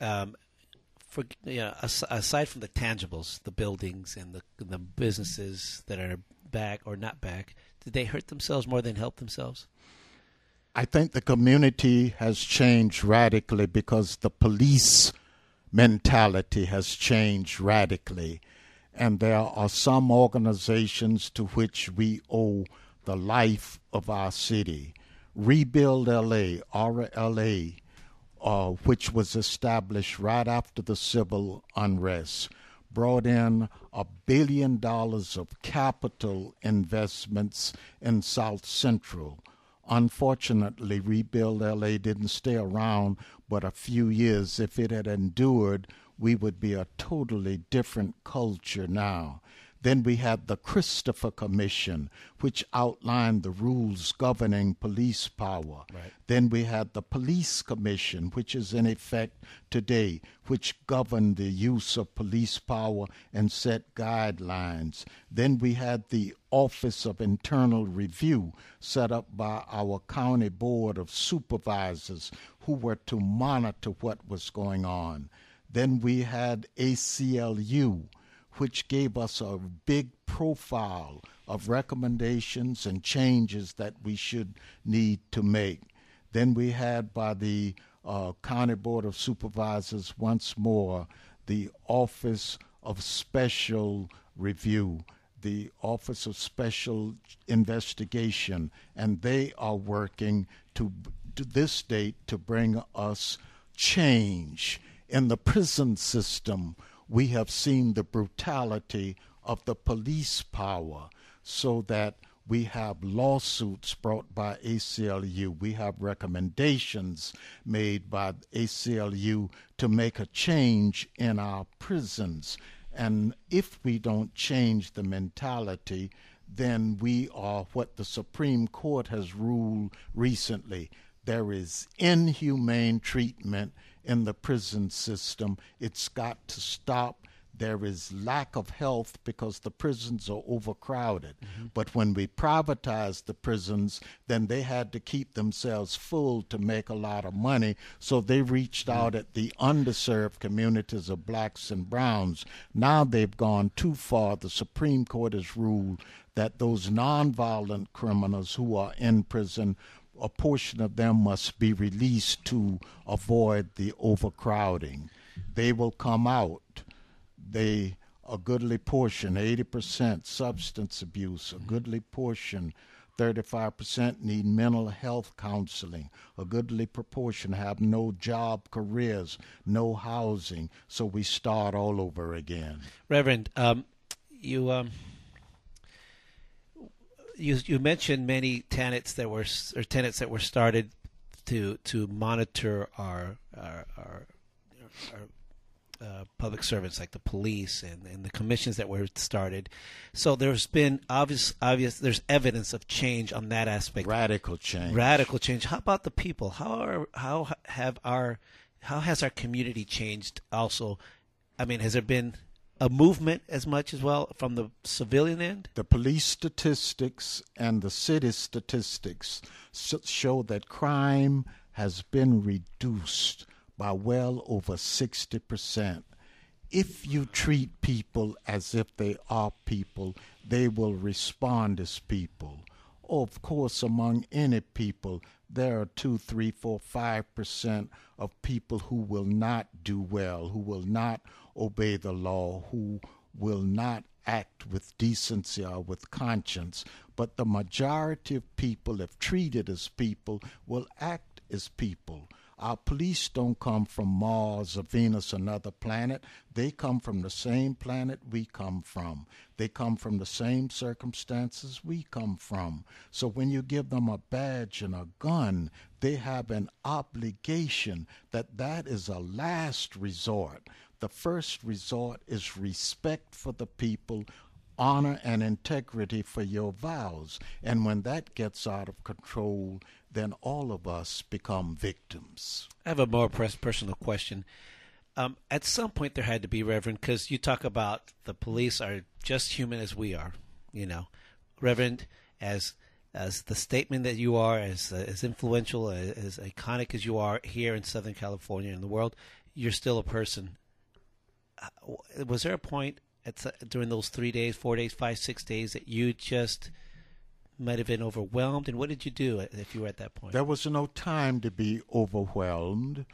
um, for you know, aside from the tangibles, the buildings and the the businesses that are back or not back, did they hurt themselves more than help themselves? I think the community has changed radically because the police mentality has changed radically. And there are some organizations to which we owe the life of our city. Rebuild LA, RLA, uh, which was established right after the civil unrest, brought in a billion dollars of capital investments in South Central. Unfortunately, Rebuild LA didn't stay around but a few years. If it had endured, we would be a totally different culture now. Then we had the Christopher Commission, which outlined the rules governing police power. Right. Then we had the Police Commission, which is in effect today, which governed the use of police power and set guidelines. Then we had the Office of Internal Review, set up by our County Board of Supervisors, who were to monitor what was going on. Then we had ACLU, which gave us a big profile of recommendations and changes that we should need to make. Then we had by the uh, County Board of Supervisors once more the Office of Special Review, the Office of Special Investigation, and they are working to, to this date to bring us change in the prison system we have seen the brutality of the police power so that we have lawsuits brought by ACLU. We have recommendations made by ACLU to make a change in our prisons. And if we don't change the mentality, then we are what the Supreme Court has ruled recently. There is inhumane treatment in the prison system. It's got to stop. there is lack of health because the prisons are overcrowded. Mm-hmm. But when we privatized the prisons, then they had to keep themselves full to make a lot of money. So they reached out mm-hmm. at the underserved communities of blacks and browns. Now they've gone too far. The Supreme Court has ruled that those nonviolent criminals who are in prison a portion of them must be released to avoid the overcrowding. They will come out. They a goodly portion, 80% substance abuse, a goodly portion 35% need mental health counseling. A goodly proportion have no job, careers, no housing. So we start all over again. Reverend, um, you um, you you mentioned many tenants that were or tenants that were started to to monitor our our, our, our uh, public servants like the police and, and the commissions that were started. So there's been obvious obvious there's evidence of change on that aspect. Radical change. Radical change. How about the people? How are how have our how has our community changed also? I mean, has there been a movement as much as well from the civilian end? The police statistics and the city statistics show that crime has been reduced by well over 60%. If you treat people as if they are people, they will respond as people. Of course, among any people, there are two, three, four, five percent of people who will not do well, who will not obey the law, who will not act with decency or with conscience. But the majority of people, if treated as people, will act as people. Our police don't come from Mars or Venus, another planet. They come from the same planet we come from. They come from the same circumstances we come from. So when you give them a badge and a gun, they have an obligation that that is a last resort. The first resort is respect for the people honor and integrity for your vows. And when that gets out of control, then all of us become victims. I have a more personal question. Um, at some point, there had to be, Reverend, because you talk about the police are just human as we are. You know, Reverend, as as the statement that you are, as as influential, as, as iconic as you are here in Southern California and the world, you're still a person. Uh, was there a point at, during those three days, four days, five, six days that you just might have been overwhelmed? And what did you do if you were at that point? There was no time to be overwhelmed.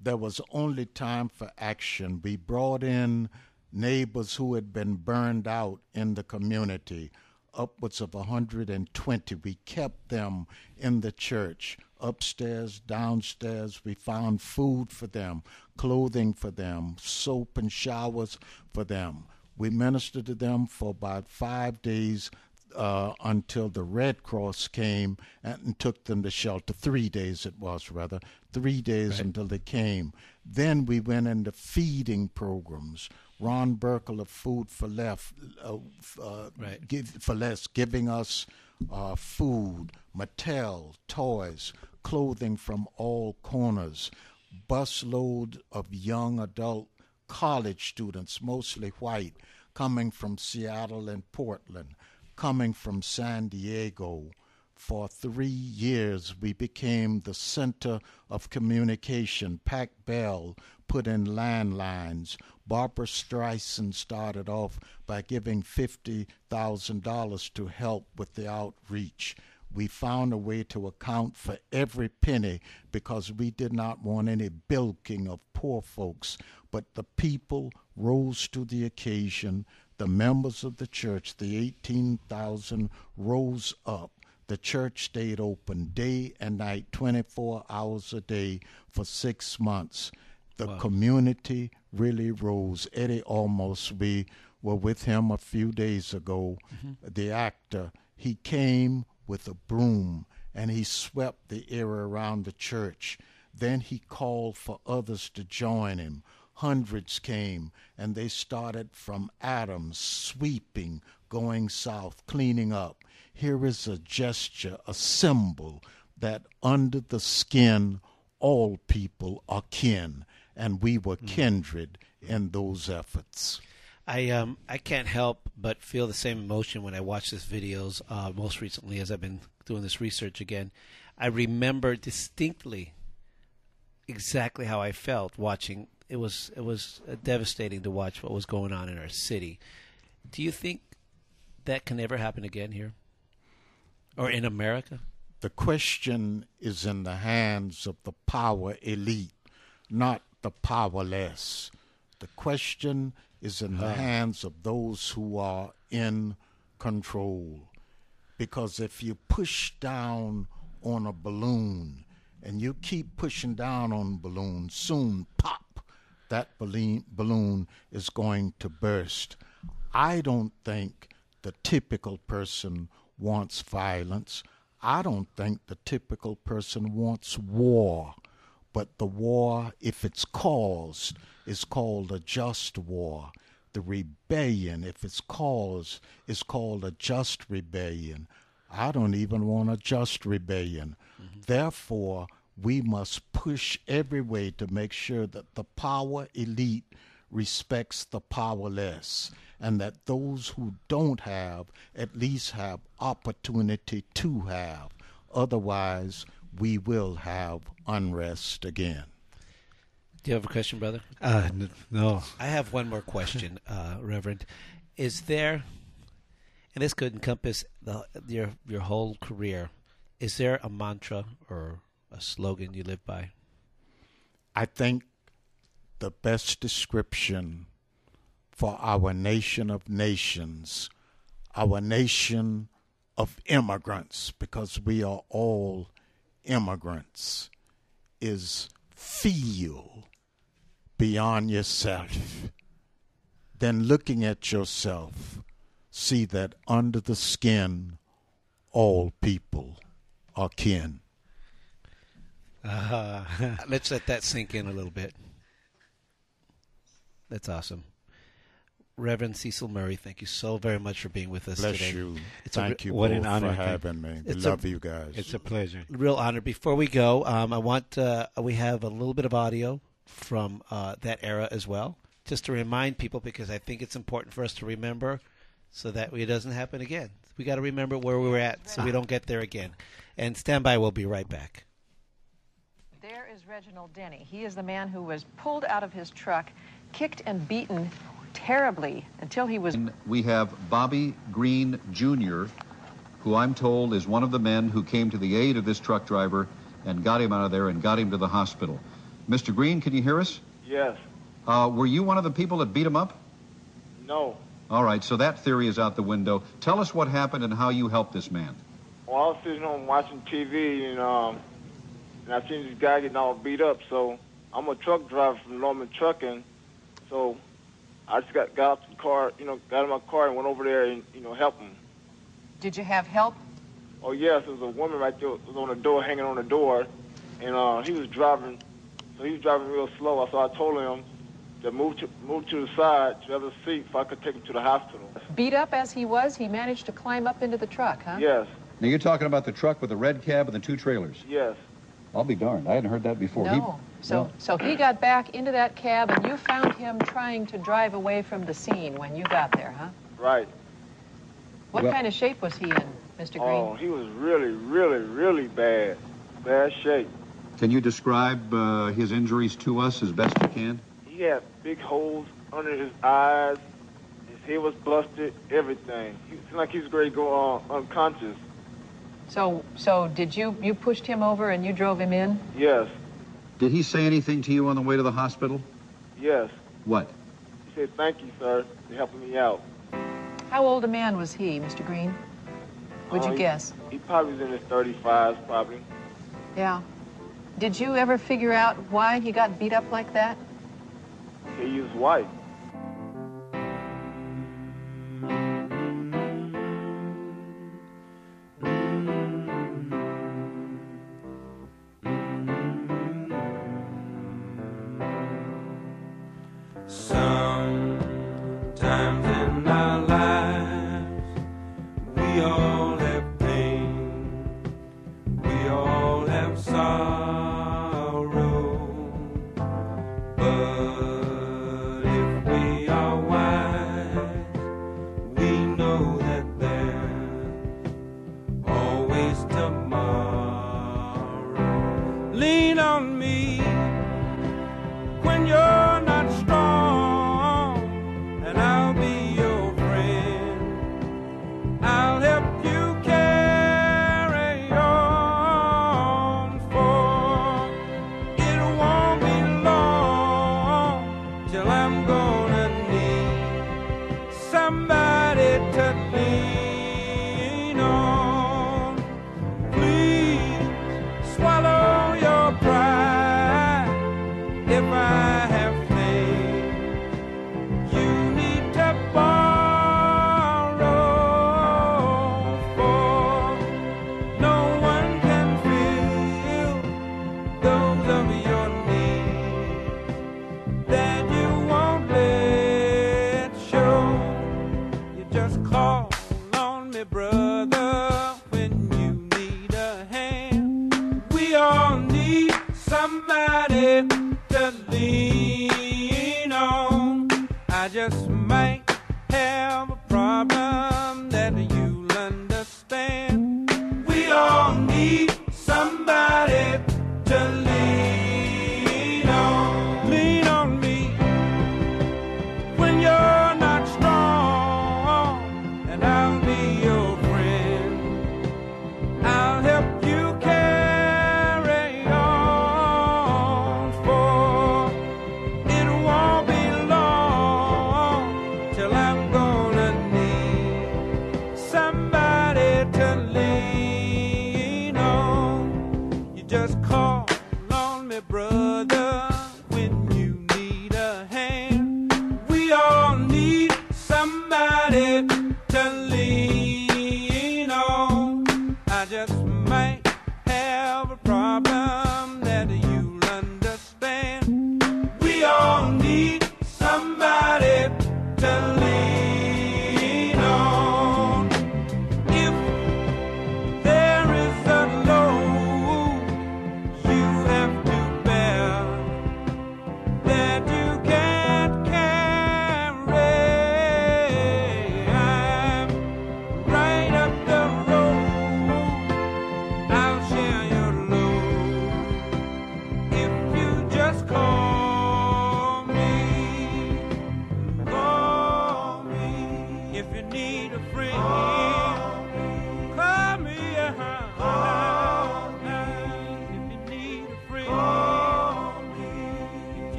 There was only time for action. We brought in neighbors who had been burned out in the community, upwards of 120. We kept them in the church, upstairs, downstairs. We found food for them, clothing for them, soap and showers for them. We ministered to them for about five days uh, until the Red Cross came and took them to shelter. Three days it was, rather. Three days right. until they came. Then we went into feeding programs. Ron Burkle of Food for Left, uh, uh, right. give, for Less, giving us uh, food, Mattel, toys, clothing from all corners, busload of young adult college students, mostly white, coming from Seattle and Portland coming from San Diego. For three years, we became the center of communication. Pac Bell put in landlines. Barbra Streisand started off by giving $50,000 to help with the outreach. We found a way to account for every penny because we did not want any bilking of poor folks. But the people rose to the occasion the members of the church, the 18,000, rose up. The church stayed open day and night, 24 hours a day for six months. The wow. community really rose. Eddie Olmos we were with him a few days ago, mm-hmm. the actor. He came with a broom and he swept the area around the church. Then he called for others to join him hundreds came and they started from Adams, sweeping, going south, cleaning up. Here is a gesture, a symbol that under the skin all people are kin, and we were hmm. kindred in those efforts. I um I can't help but feel the same emotion when I watch these videos. Uh, most recently, as I've been doing this research again, I remember distinctly exactly how I felt watching. It was it was uh, devastating to watch what was going on in our city. Do you think that can ever happen again here, or in America? The question is in the hands of the power elite, not the powerless. The question is in the Ah. hands of those who are in control. Because if you push down on a balloon and you keep pushing down on balloon, soon pop, that balloon, balloon is going to burst. I don't think the typical person wants violence. I don't think the typical person wants war. But the war, if it's caused, is called a just war. The rebellion, if it's caused, is called a just rebellion. I don't even want a just rebellion. Mm-hmm. Therefore, we must push every way to make sure that the power elite respects the powerless and that those who don't have at least have opportunity to have. Otherwise, we will have unrest again. Do you have a question, brother? Uh, n- no. I have one more question, uh, Reverend. Is there, and this could encompass the, your your whole career, is there a mantra or a slogan you live by? I think the best description for our nation of nations, our nation of immigrants, because we are all immigrants, is feel beyond yourself. Then looking at yourself, see that under the skin, all people are kin. Uh, let's let that sink in a little bit. That's awesome. Reverend Cecil Murray, thank you so very much for being with us Bless today. you. It's a Thank re- you What both an honor. for having me. We It's a- love you guys. It's a pleasure. real honor. Before we go, um, I want uh, we have a little bit of audio from uh, that era as well, just to remind people because I think it's important for us to remember, so that it doesn't happen again. We got to remember where we were at, so we don't get there again. And stand by. We'll be right back. There is Reginald Denny. He is the man who was pulled out of his truck, kicked and beaten terribly until he was. We have Bobby Green Jr., who I'm told is one of the men who came to the aid of this truck driver and got him out of there and got him to the hospital. Mr. Green, can you hear us? Yes. Uh, were you one of the people that beat him up? No. All right, so that theory is out the window. Tell us what happened and how you helped this man. Well, I was sitting home watching TV, and um, and I seen this guy getting all beat up. So I'm a truck driver from Norman Trucking, so I just got got out the car, you know, got in my car and went over there and you know helped him. Did you have help? Oh yes, there was a woman right there was on the door, hanging on the door, and uh, he was driving, so he was driving real slow. So I told him to move to move to the side to the other seat so I could take him to the hospital. Beat up as he was, he managed to climb up into the truck, huh? Yes, Now, you're talking about the truck with the red cab and the two trailers. yes, I'll be darned. I hadn't heard that before. He- No. So, so he got back into that cab, and you found him trying to drive away from the scene when you got there, huh? right. What Well- kind of shape was he in, Mr. Green? Oh, he was really, really, really bad, bad shape. Can you describe uh, his injuries to us as best you can? He had big holes under his eyes. His head was busted. Everything. He seemed like he was ready to go uh, unconscious. So, so did you you pushed him over and you drove him in? Yes, Did he say anything to you on the way to the hospital? yes. What? He said, "Thank you, sir, for helping me out." How old a man was he, Mr. Green? Would Uh, you he- guess? He probably was in his 35s, probably. Yeah. Did you ever figure out why he got beat up like that? He was white.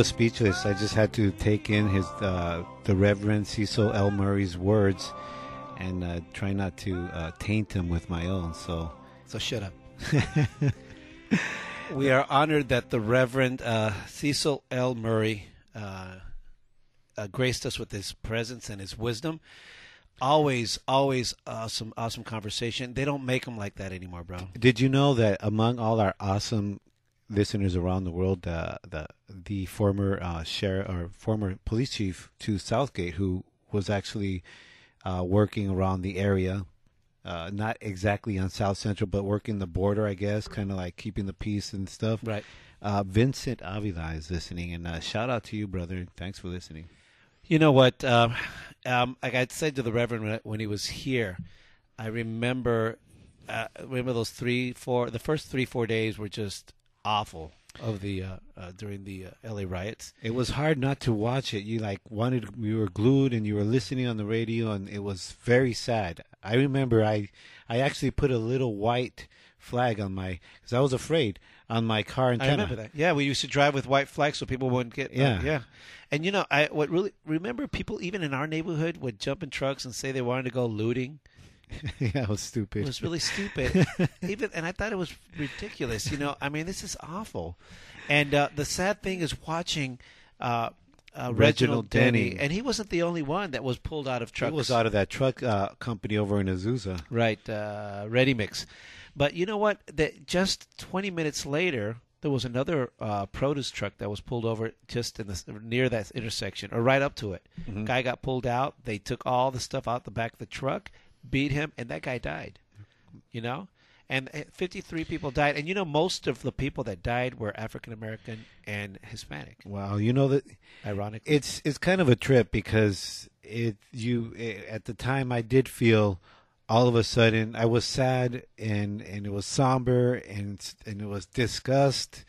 Was speechless. I just had to take in his uh, the Reverend Cecil L. Murray's words and uh, try not to uh, taint them with my own. So, So shut up. we are honored that the Reverend uh, Cecil L. Murray uh, uh, graced us with his presence and his wisdom. Always, always awesome, awesome conversation. They don't make them like that anymore, bro. Did you know that among all our awesome listeners around the world, uh, the the former uh, sheriff or former police chief to South Gate, who was actually uh, working around the area, uh, not exactly on South Central, but working the border, I guess, kind of like keeping the peace and stuff. Right. Uh, Vincent Avila is listening, and uh, shout out to you, brother. Thanks for listening. You know what? Um, um, like I said to the Reverend when, when he was here, I remember, uh, remember those three, four, the first three, four days were just awful of the uh, uh, during the uh, L.A. riots. It was hard not to watch it. You like wanted, you were glued, and you were listening on the radio, and it was very sad. I remember I, I actually put a little white flag on my, because I was afraid on my car antenna. I remember that. Yeah, we used to drive with white flags so people wouldn't get. uh, Yeah. yeah. And you know, I what really remember people even in our neighborhood would jump in trucks and say they wanted to go looting. yeah, it was stupid. It was really stupid. Even and I thought it was ridiculous. You know, I mean, this is awful. And uh, the sad thing is watching uh, uh, Reginald, Reginald Denny, Denny. and he wasn't the only one that was pulled out of He was out of that truck uh, company over in Azusa. Right, uh, Ready Mix. But you know what? The, just 20 minutes later, there was another uh, produce truck that was pulled over just in the near that intersection, or right up to it. Mhm. Guy got pulled out. They took all the stuff out the back of the truck, beat him, and that guy died. You know, and uh, 53 people died. And you know, most of the people that died were African American and Hispanic. Wow, you know that Ironically. it's it's kind of a trip because it you eh, at the time I did feel all of a sudden I was sad and and it was somber and and it was disgust,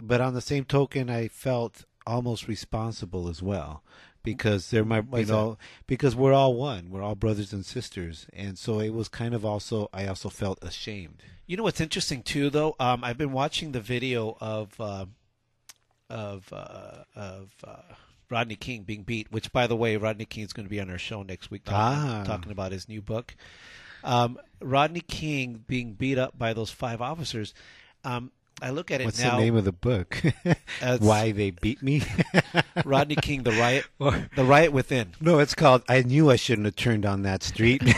but on the same token I felt almost responsible as well because they're my Why you know because we're all one we're all brothers and sisters and so it was kind of also I also felt ashamed. You know what's interesting too, though. Um, I've been watching the video of uh, of uh, of uh, Rodney King being beat. Which, by the way, Rodney King is going to be on our show next week talking, Ah. talking about his new book. Um, Rodney King being beat up by those five officers. Um, I look at it What's now. the name of the book? It's- Why they beat me? Rodney King, the riot, the riot within. No, it's called. I knew I shouldn't have turned on that street.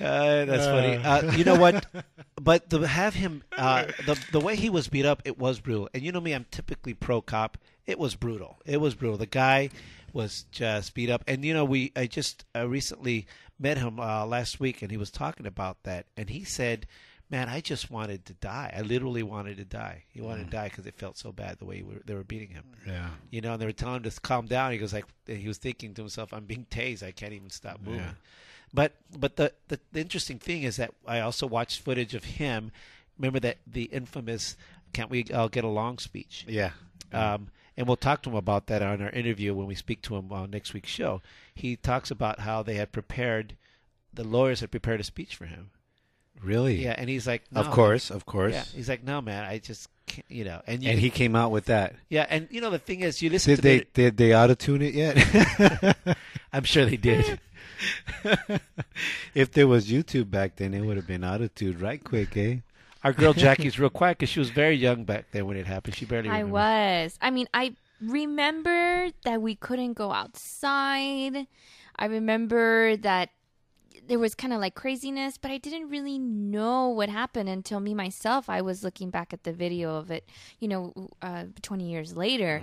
Uh, that's funny. Uh, you know what? But to have him, uh, the the way he was beat up, it was brutal. And you know me, I'm typically pro cop. It was brutal. It was brutal. The guy was just beat up. And you know, we I just uh, recently met him uh, last week, and he was talking about that. And he said, "Man, I just wanted to die. I literally wanted to die. He wanted to die because it felt so bad the way we were, they were beating him. Yeah. You know, and they were telling him to calm down. He goes like, he was thinking to himself, "I'm being tased. I can't even stop moving." Yeah. But but the, the the interesting thing is that I also watched footage of him. Remember that the infamous "Can't we all get along?" speech. Yeah. Um, and we'll talk to him about that on our interview when we speak to him on next week's show. He talks about how they had prepared, the lawyers had prepared a speech for him. Really? Yeah, and he's like, Of course, of course. Yeah, he's like, no, man, I just can't, you know. And you, and he came out with that. yeah, and you know the thing is, you listen Did to they the- did they auto tune it yet? I'm sure they did. if there was YouTube back then, it would have been auto tuned right quick, eh? Our girl Jackie's real quiet because she was very young back then when it happened. She barely. I was. I mean, I remember that we couldn't go outside. I remember that there was kind of like craziness, but I didn't really know what happened until me myself. I was looking back at the video of it, you know, uh, 20 years later.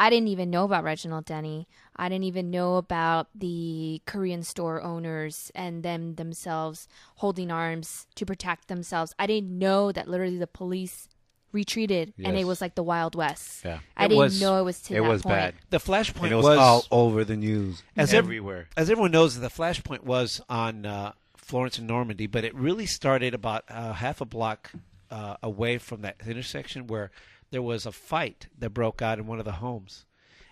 I didn't even know about Reginald Denny. I didn't even know about the Korean store owners and them themselves holding arms to protect themselves. I didn't know that literally the police retreated and it was like the Wild West. Yeah. I It didn't was- know it was to it that was point. bad. The flashpoint And it was, was all over the news as ev- everywhere. as everyone knows, the flashpoint was on uh, Florence and Normandy, but it really started about uh, half a block uh, away from that intersection where there was a fight that broke out in one of the homes.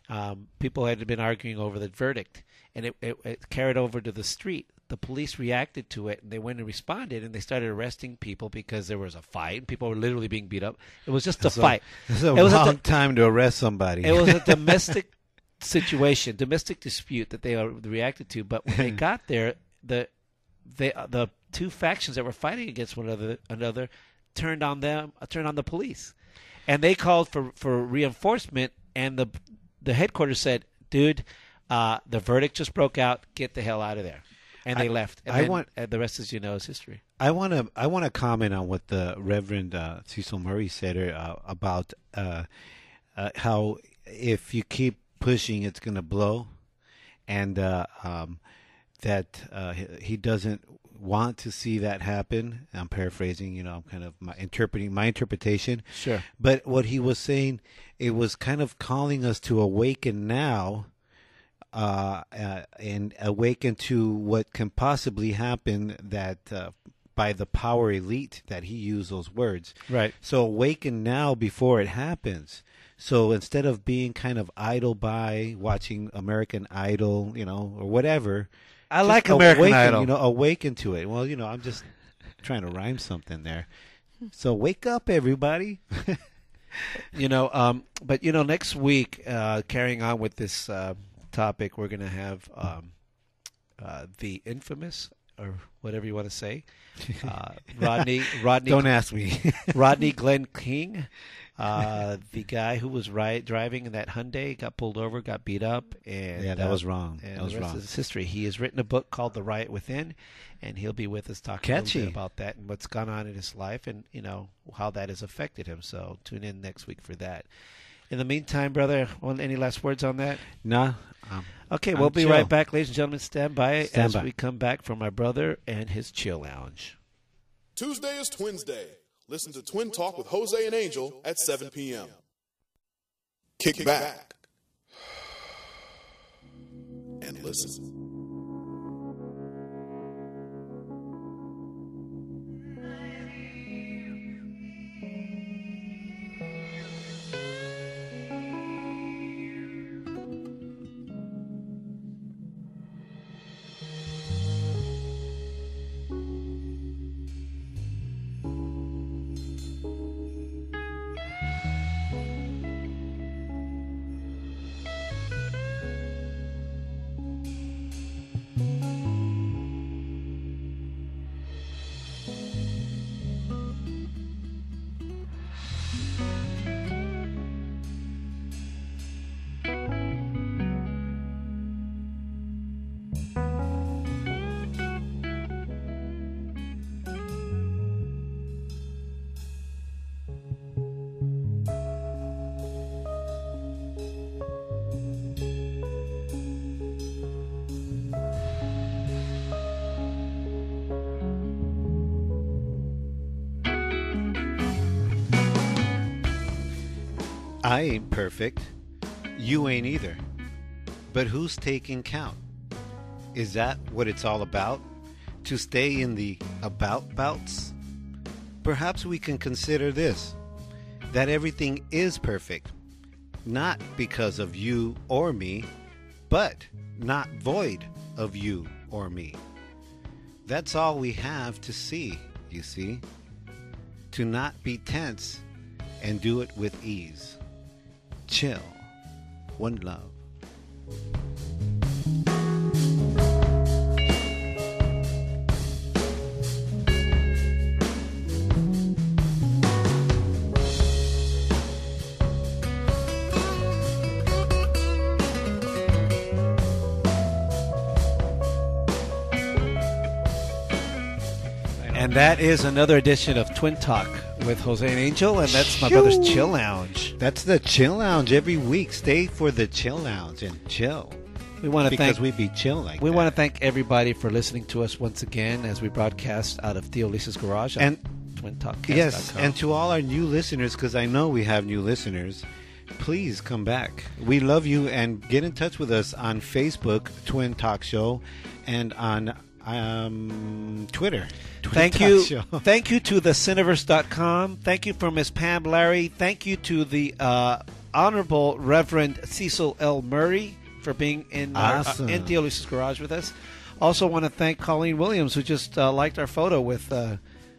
Um, people had been arguing over the verdict, and it, it, it carried over to the street. The police reacted to it, and they went and responded, and they started arresting people because there was a fight. and People were literally being beat up. It was just a fight. it's a it was long do- time to arrest somebody. It was a domestic situation, domestic dispute that they uh, reacted to. But when they got there, the they, uh, the two factions that were fighting against one another, another turned on them, uh, turned on the police, and they called for for reinforcement. And the the headquarters said, "Dude, uh, the verdict just broke out. Get the hell out of there." And they I- left. And I then, want- uh, the rest, as you know, is history. I want to I want to comment on what the Reverend uh, Cecil Murray said uh, about uh, uh, how if you keep pushing, it's going to blow, and uh, um, that uh, he, he doesn't want to see that happen. I'm paraphrasing, you know, I'm kind of my interpreting my interpretation. Sure. But what he was saying, it was kind of calling us to awaken now uh, uh, and awaken to what can possibly happen that uh, by the power elite that he used those words. Right. So awaken now before it happens. So instead of being kind of idle by watching American Idol, you know, or whatever, I like American awaken, Idol. You know, awaken to it. Well, you know, I'm just trying to rhyme something there. So wake up, everybody. you know um but you know next week uh carrying on with this uh topic we're gonna have um uh the infamous or whatever you want to say uh rodney rodney Don't ask me. rodney glenn king uh the guy who was right driving in that hyundai got pulled over got beat up and Yeah, that uh, was wrong. and That was wrong. is history he has written a book called the riot within and he'll be with us talking a little bit about that and what's gone on in his life and you know how that has affected him so tune in next week for that in the meantime brother want any last words on that Nah. Um, okay I'm we'll be chill. right back ladies and gentlemen stand by Stand as by. we come back from my brother and his chill lounge Tuesday is Twins Day. Listen to Twin Talk with Jose and Angel at 7 p.m. Kick back and listen. I ain't perfect. You ain't either. But who's taking count? Is that what it's all about? To stay in the about bouts? Perhaps we can consider this that everything is perfect, not because of you or me, but not void of you or me. That's all we have to see, you see. To not be tense and do it with ease. Chill. One love. And that is another edition of Twin Talk with Jose and Angel, and that's my brother's Chill Lounge. That's the Chill Lounge every week. Stay for the Chill Lounge and chill. We want to because thank we be chill like we that. want to thank everybody for listening to us once again as we broadcast out of Theo Lisa's garage And- Twin Talk. Yes, and to all our new listeners, because I know we have new listeners, please come back. We love you and get in touch with us on Facebook, Twin Talk Show, and on um, Twitter. Twin Thank you. Show. Thank you to the Cineverse.com. Thank you for Miss Pamm Larry. Thank you to the uh, Honorable Reverend Cecil L. Murray for being in, our, Awesome. uh, in Theo garage with us. Also, want to thank Colleen Williams, who just uh, liked our photo with uh,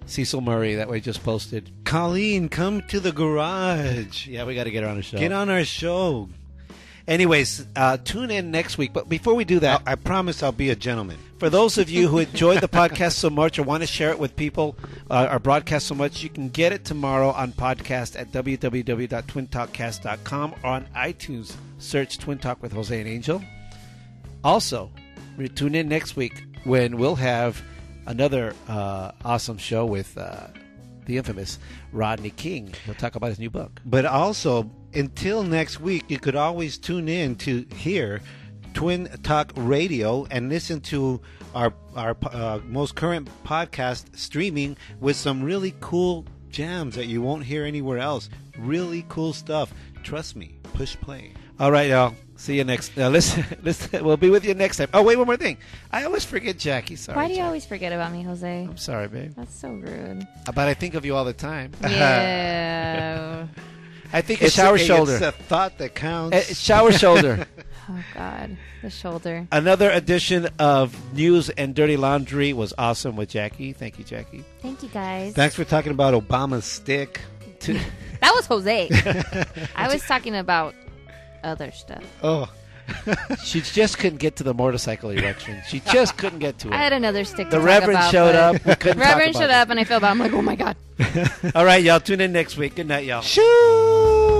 Cecil Murray that we just posted. Colleen, come to the garage. Yeah, we got to get her on the show. Get on our show. Anyways, uh, tune in next week. But before we do that, I promise I'll be a gentleman. For those of you who enjoyed the podcast so much or want to share it with people, uh, our broadcast so much, you can get it tomorrow on podcast at www.twintalkcast.com or on iTunes. Search Twin Talk with Jose and Angel. Also, tune in next week when we'll have another uh, awesome show with uh, the infamous Rodney King. He'll talk about his new book. But also, until next week, you could always tune in to hear Twin Talk Radio and listen to our our uh, most current podcast streaming with some really cool jams that you won't hear anywhere else. Really cool stuff. Trust me. Push play. All right, y'all. See you next. Uh, listen, listen. We'll be with you next time. Oh, wait, one more thing. I always forget Jackie. Sorry. Why do you Jackie. always forget about me, Jose? I'm sorry, babe. That's so rude. But I think of you all the time. Yeah. I think a It's shower a- shoulder. It's a thought that counts. Uh, shower shoulder. oh God, the shoulder. Another edition of News and Dirty Laundry was awesome with Jackie. Thank you, Jackie. Thank you guys. Thanks for talking about Obama's stick. That was Jose. I was talking about other stuff. Oh. She just couldn't get to the motorcycle erection. She just couldn't get to it. I had another stick. The Reverend about, showed up. We couldn't talk Reverend showed it. up, and I felt bad. I'm like, oh my God. All right, y'all. Tune in next week. Good night, y'all. Shoo!